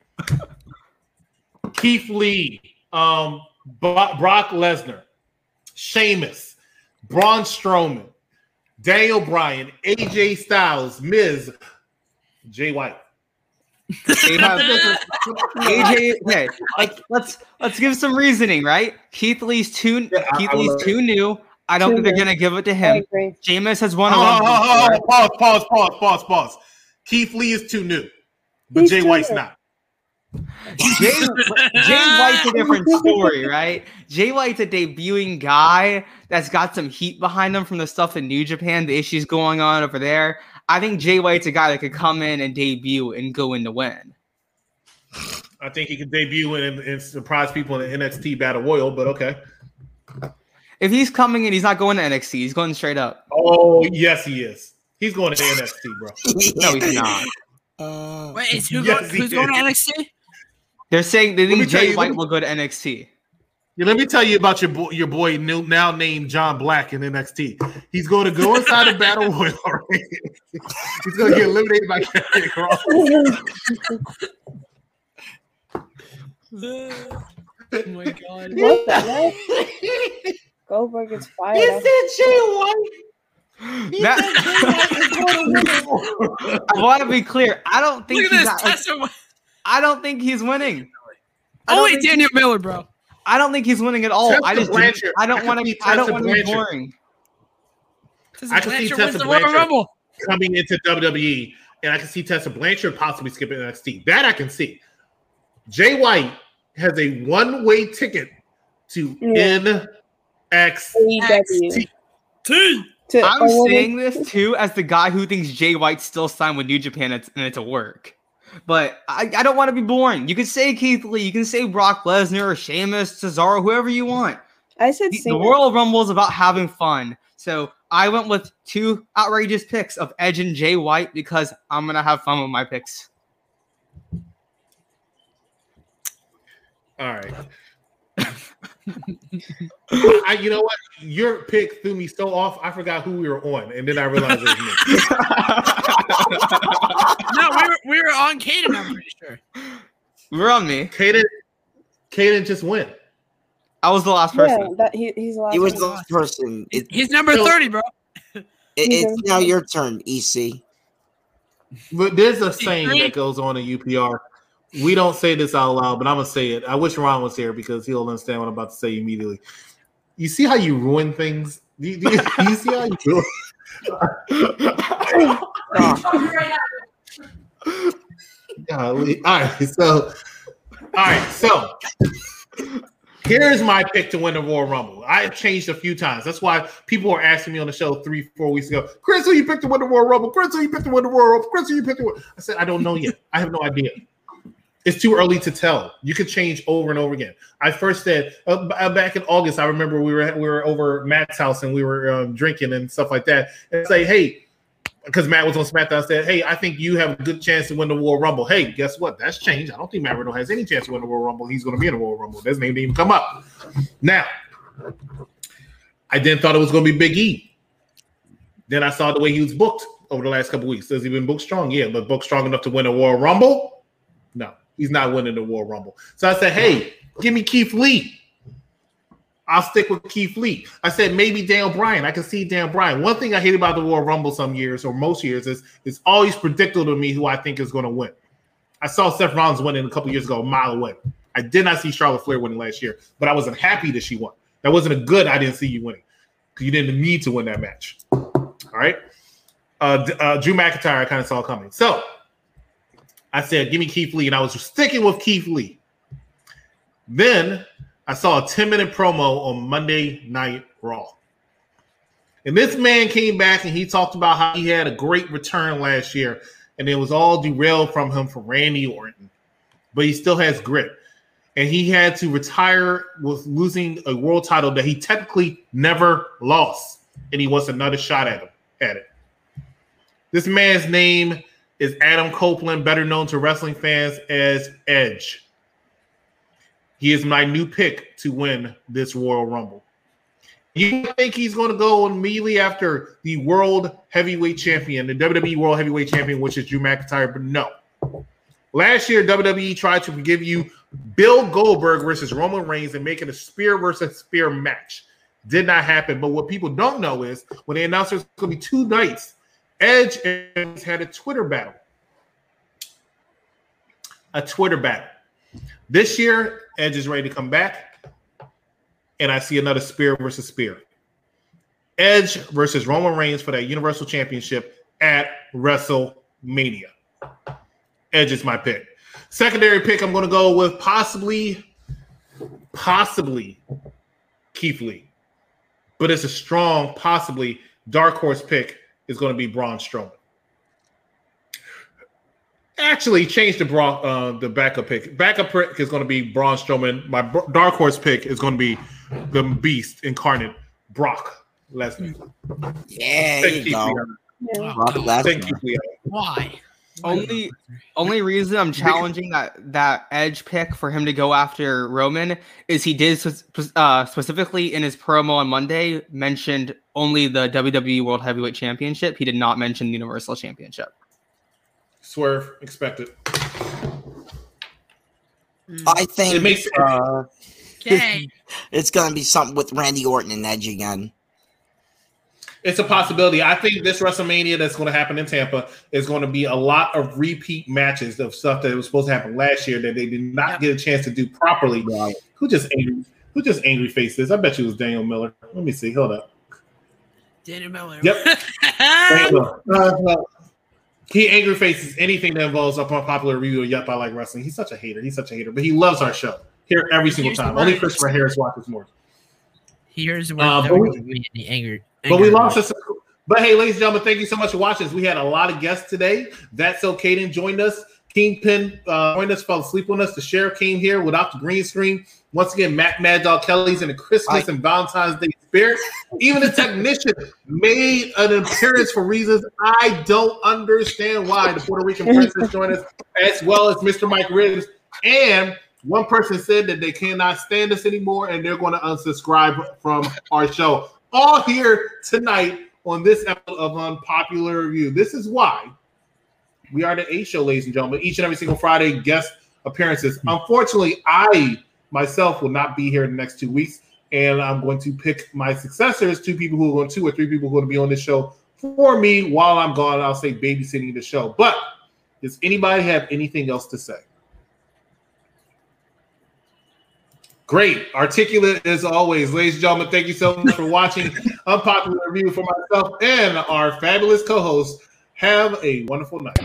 Keith Lee, um, Brock Lesnar, Sheamus, Braun Strowman, Daniel Bryan, AJ Styles, Miz, Jay White. They have AJ. Okay, like let's let's give some reasoning, right? Keith Lee's too I- Keith I Lee's will- too new. I don't Too think they're gonna give it to him. agree. Sheamus has won oh, a Oh, Rumble. oh, oh, before. oh, pause, pause, pause, pause, pause, pause. Keith Lee is too new, but He's Jay White's new. not. Jay, Jay White's a different story, right? Jay White's a debuting guy that's got some heat behind him from the stuff in New Japan, the issues going on over there. I think Jay White's a guy that could come in and debut and go in to win. I think he could debut and, and surprise people in the NXT Battle Royal, but okay. If he's coming in, he's not going to NXT. He's going straight up. Oh, yes, he is. He's going to NXT, bro. No, he's not. Uh, Wait, is who Yes, go, he who's going to. NXT? They're saying they think Jay you- White will go to NXT. Yeah, let me tell you about your boy, your boy new, now named John Black in NXT. He's going to go inside the battle royal. He's going to get eliminated by Karrion Kross. oh my god. What the heck? Goldberg gets fired. You after- said Jay White. That- I want to be clear. I don't think Look he's at not, this. like, I don't think he's winning. I Oh don't wait, Daniel Miller, bro. I don't think he's winning at all. Tessa I just didn't- Blanchard. I I don't want to. I don't want to be boring. I can see Tessa Blanchard coming into WWE, and I can see Tessa Blanchard possibly skipping NXT. That I can see. Jay White has a one-way ticket to Yeah. NXT. AEW. To I'm a woman- saying this too as the guy who thinks Jay White still signed with New Japan and it's, and it's a work. But I, I don't want to be boring. You can say Keith Lee, you can say Brock Lesnar or Sheamus, Cesaro, whoever you want. I said The, the Cena. Royal Rumble is about having fun. So I went with two outrageous picks of Edge and Jay White because I'm gonna have fun with my picks. All right. I, you know what? Your pick threw me so off. I forgot who we were on, and then I realized it was me. No, we were we were on Caden. I'm pretty sure. We're on me. Caden, Caden just went. I was the last Yeah, person. that, he, he's the last He was the last person. It, He's number So- thirty, bro. it- it's now your turn, EC. But there's a saying that goes on in UPR. We don't say this out loud, but I'm gonna say it. I wish Ron was here because he'll understand what I'm about to say immediately. You see how you ruin things? Do you, do you, do you see how you do it? All right, so all right, so here's my pick to win the Royal Rumble. I changed a few times. That's why people were asking me on the show three, four weeks ago, Chris, who you picked to win the Royal Rumble? Chris, who you picked to win the Royal Rumble? Chris, who you picked to win? I said, I don't know yet. I have no idea. It's too early to tell. You could change over and over again. I first said uh, uh, back in August. I remember we were we were over Matt's house and we were um, drinking and stuff like that. And say, hey, because Matt was on SmackDown, I said, hey, I think you have a good chance to win the Royal Rumble. Hey, guess what? That's changed. I don't think Matt Riddle has any chance to win the Royal Rumble. He's going to be in the Royal Rumble. His name didn't even come up. Now, I then thought it was going to be Big E. Then I saw the way he was booked over the last couple weeks. Has he been booked strong? Yeah, but booked strong enough to win a Royal Rumble? No, he's not winning the Royal Rumble. So I said, hey, give me Keith Lee. I'll stick with Keith Lee. I said maybe Daniel Bryan. I can see Daniel Bryan. One thing I hate about the Royal Rumble some years or most years is it's always predictable to me who I think is going to win. I saw Seth Rollins winning a couple years ago, a mile away. I did not see Charlotte Flair winning last year, but I wasn't happy that she won. That wasn't a good. I didn't see you winning because you didn't need to win that match. All right. Uh, uh, Drew McIntyre, I kind of saw coming. So I said, give me Keith Lee, and I was sticking with Keith Lee. Then I saw a 10 minute promo on Monday Night Raw. And this man came back and he talked about how he had a great return last year, and it was all derailed from him from Randy Orton. But he still has grit. And he had to retire with losing a world title that he technically never lost. And he wants another shot at him at it. This man's name is Adam Copeland, better known to wrestling fans as Edge. He is my new pick to win this Royal Rumble. You think he's going to go immediately after the World Heavyweight Champion, the WWE World Heavyweight Champion, which is Drew McIntyre? But no. Last year, WWE tried to give you Bill Goldberg versus Roman Reigns and make it a spear versus spear match. Did not happen. But what people don't know is when they announced going to be two nights, Edge has had a Twitter battle. A Twitter battle. This year, Edge is ready to come back, and I see another spear versus spear. Edge versus Roman Reigns for that Universal Championship at WrestleMania. Edge is my pick. Secondary pick, I'm going to go with possibly, possibly Keith Lee, but it's a strong, possibly dark horse pick is going to be Braun Strowman. Actually, change the bra, uh, the backup pick. Backup pick is going to be Braun Strowman. My br- dark horse pick is going to be the Beast incarnate, Brock Lesnar. Yeah, there Thank you Keith go. Yeah. Brock Thank Lesnar. Keith Why? Only only reason I'm challenging that that edge pick for him to go after Roman is he did uh, specifically in his promo on Monday mentioned only the WWE World Heavyweight Championship. He did not mention the Universal Championship. Swerve, expected. I think It makes Uh, Okay. it's going to be something with Randy Orton and Edge again. It's a possibility. I think this WrestleMania that's going to happen in Tampa is going to be a lot of repeat matches of stuff that was supposed to happen last year that they did not get a chance to do properly. Who just angry? Who just angry faced this? I bet you it was Daniel Miller. Let me see. Hold up. Daniel Miller. Yep. Daniel Miller. Uh, he angry faces anything that involves a popular review of Yup, I Like Wrestling. He's such a hater. He's such a hater, but he loves our show here every single Here's time. Only word. Christopher Harris watches more. Here's where Uh, there but was we- the anger. But we lost us. But hey, ladies and gentlemen, thank you so much for watching. We had a lot of guests today. That's so Caden joined us. Kingpin uh, joined us, fell asleep on us. The sheriff came here without the green screen. Once again, Mac Mad Dog Kelly's in the Christmas and Valentine's Day spirit. Even the technician made an appearance for reasons I don't understand why. The Puerto Rican princess joined us, as well as Mr. Mike Riggs. And one person said that they cannot stand us anymore and they're going to unsubscribe from our show. All here tonight on this episode of Unpopular Review. This is why we are the A show, ladies and gentlemen. Each and every single Friday, guest appearances. Unfortunately, I myself will not be here in the next two weeks, and I'm going to pick my successors, two people who are going, two or three people who are going to be on this show for me while I'm gone. I'll say babysitting the show. But does anybody have anything else to say? Great, articulate as always, ladies and gentlemen. Thank you so much for watching Unpopular Review for myself and our fabulous co-host. Have a wonderful night.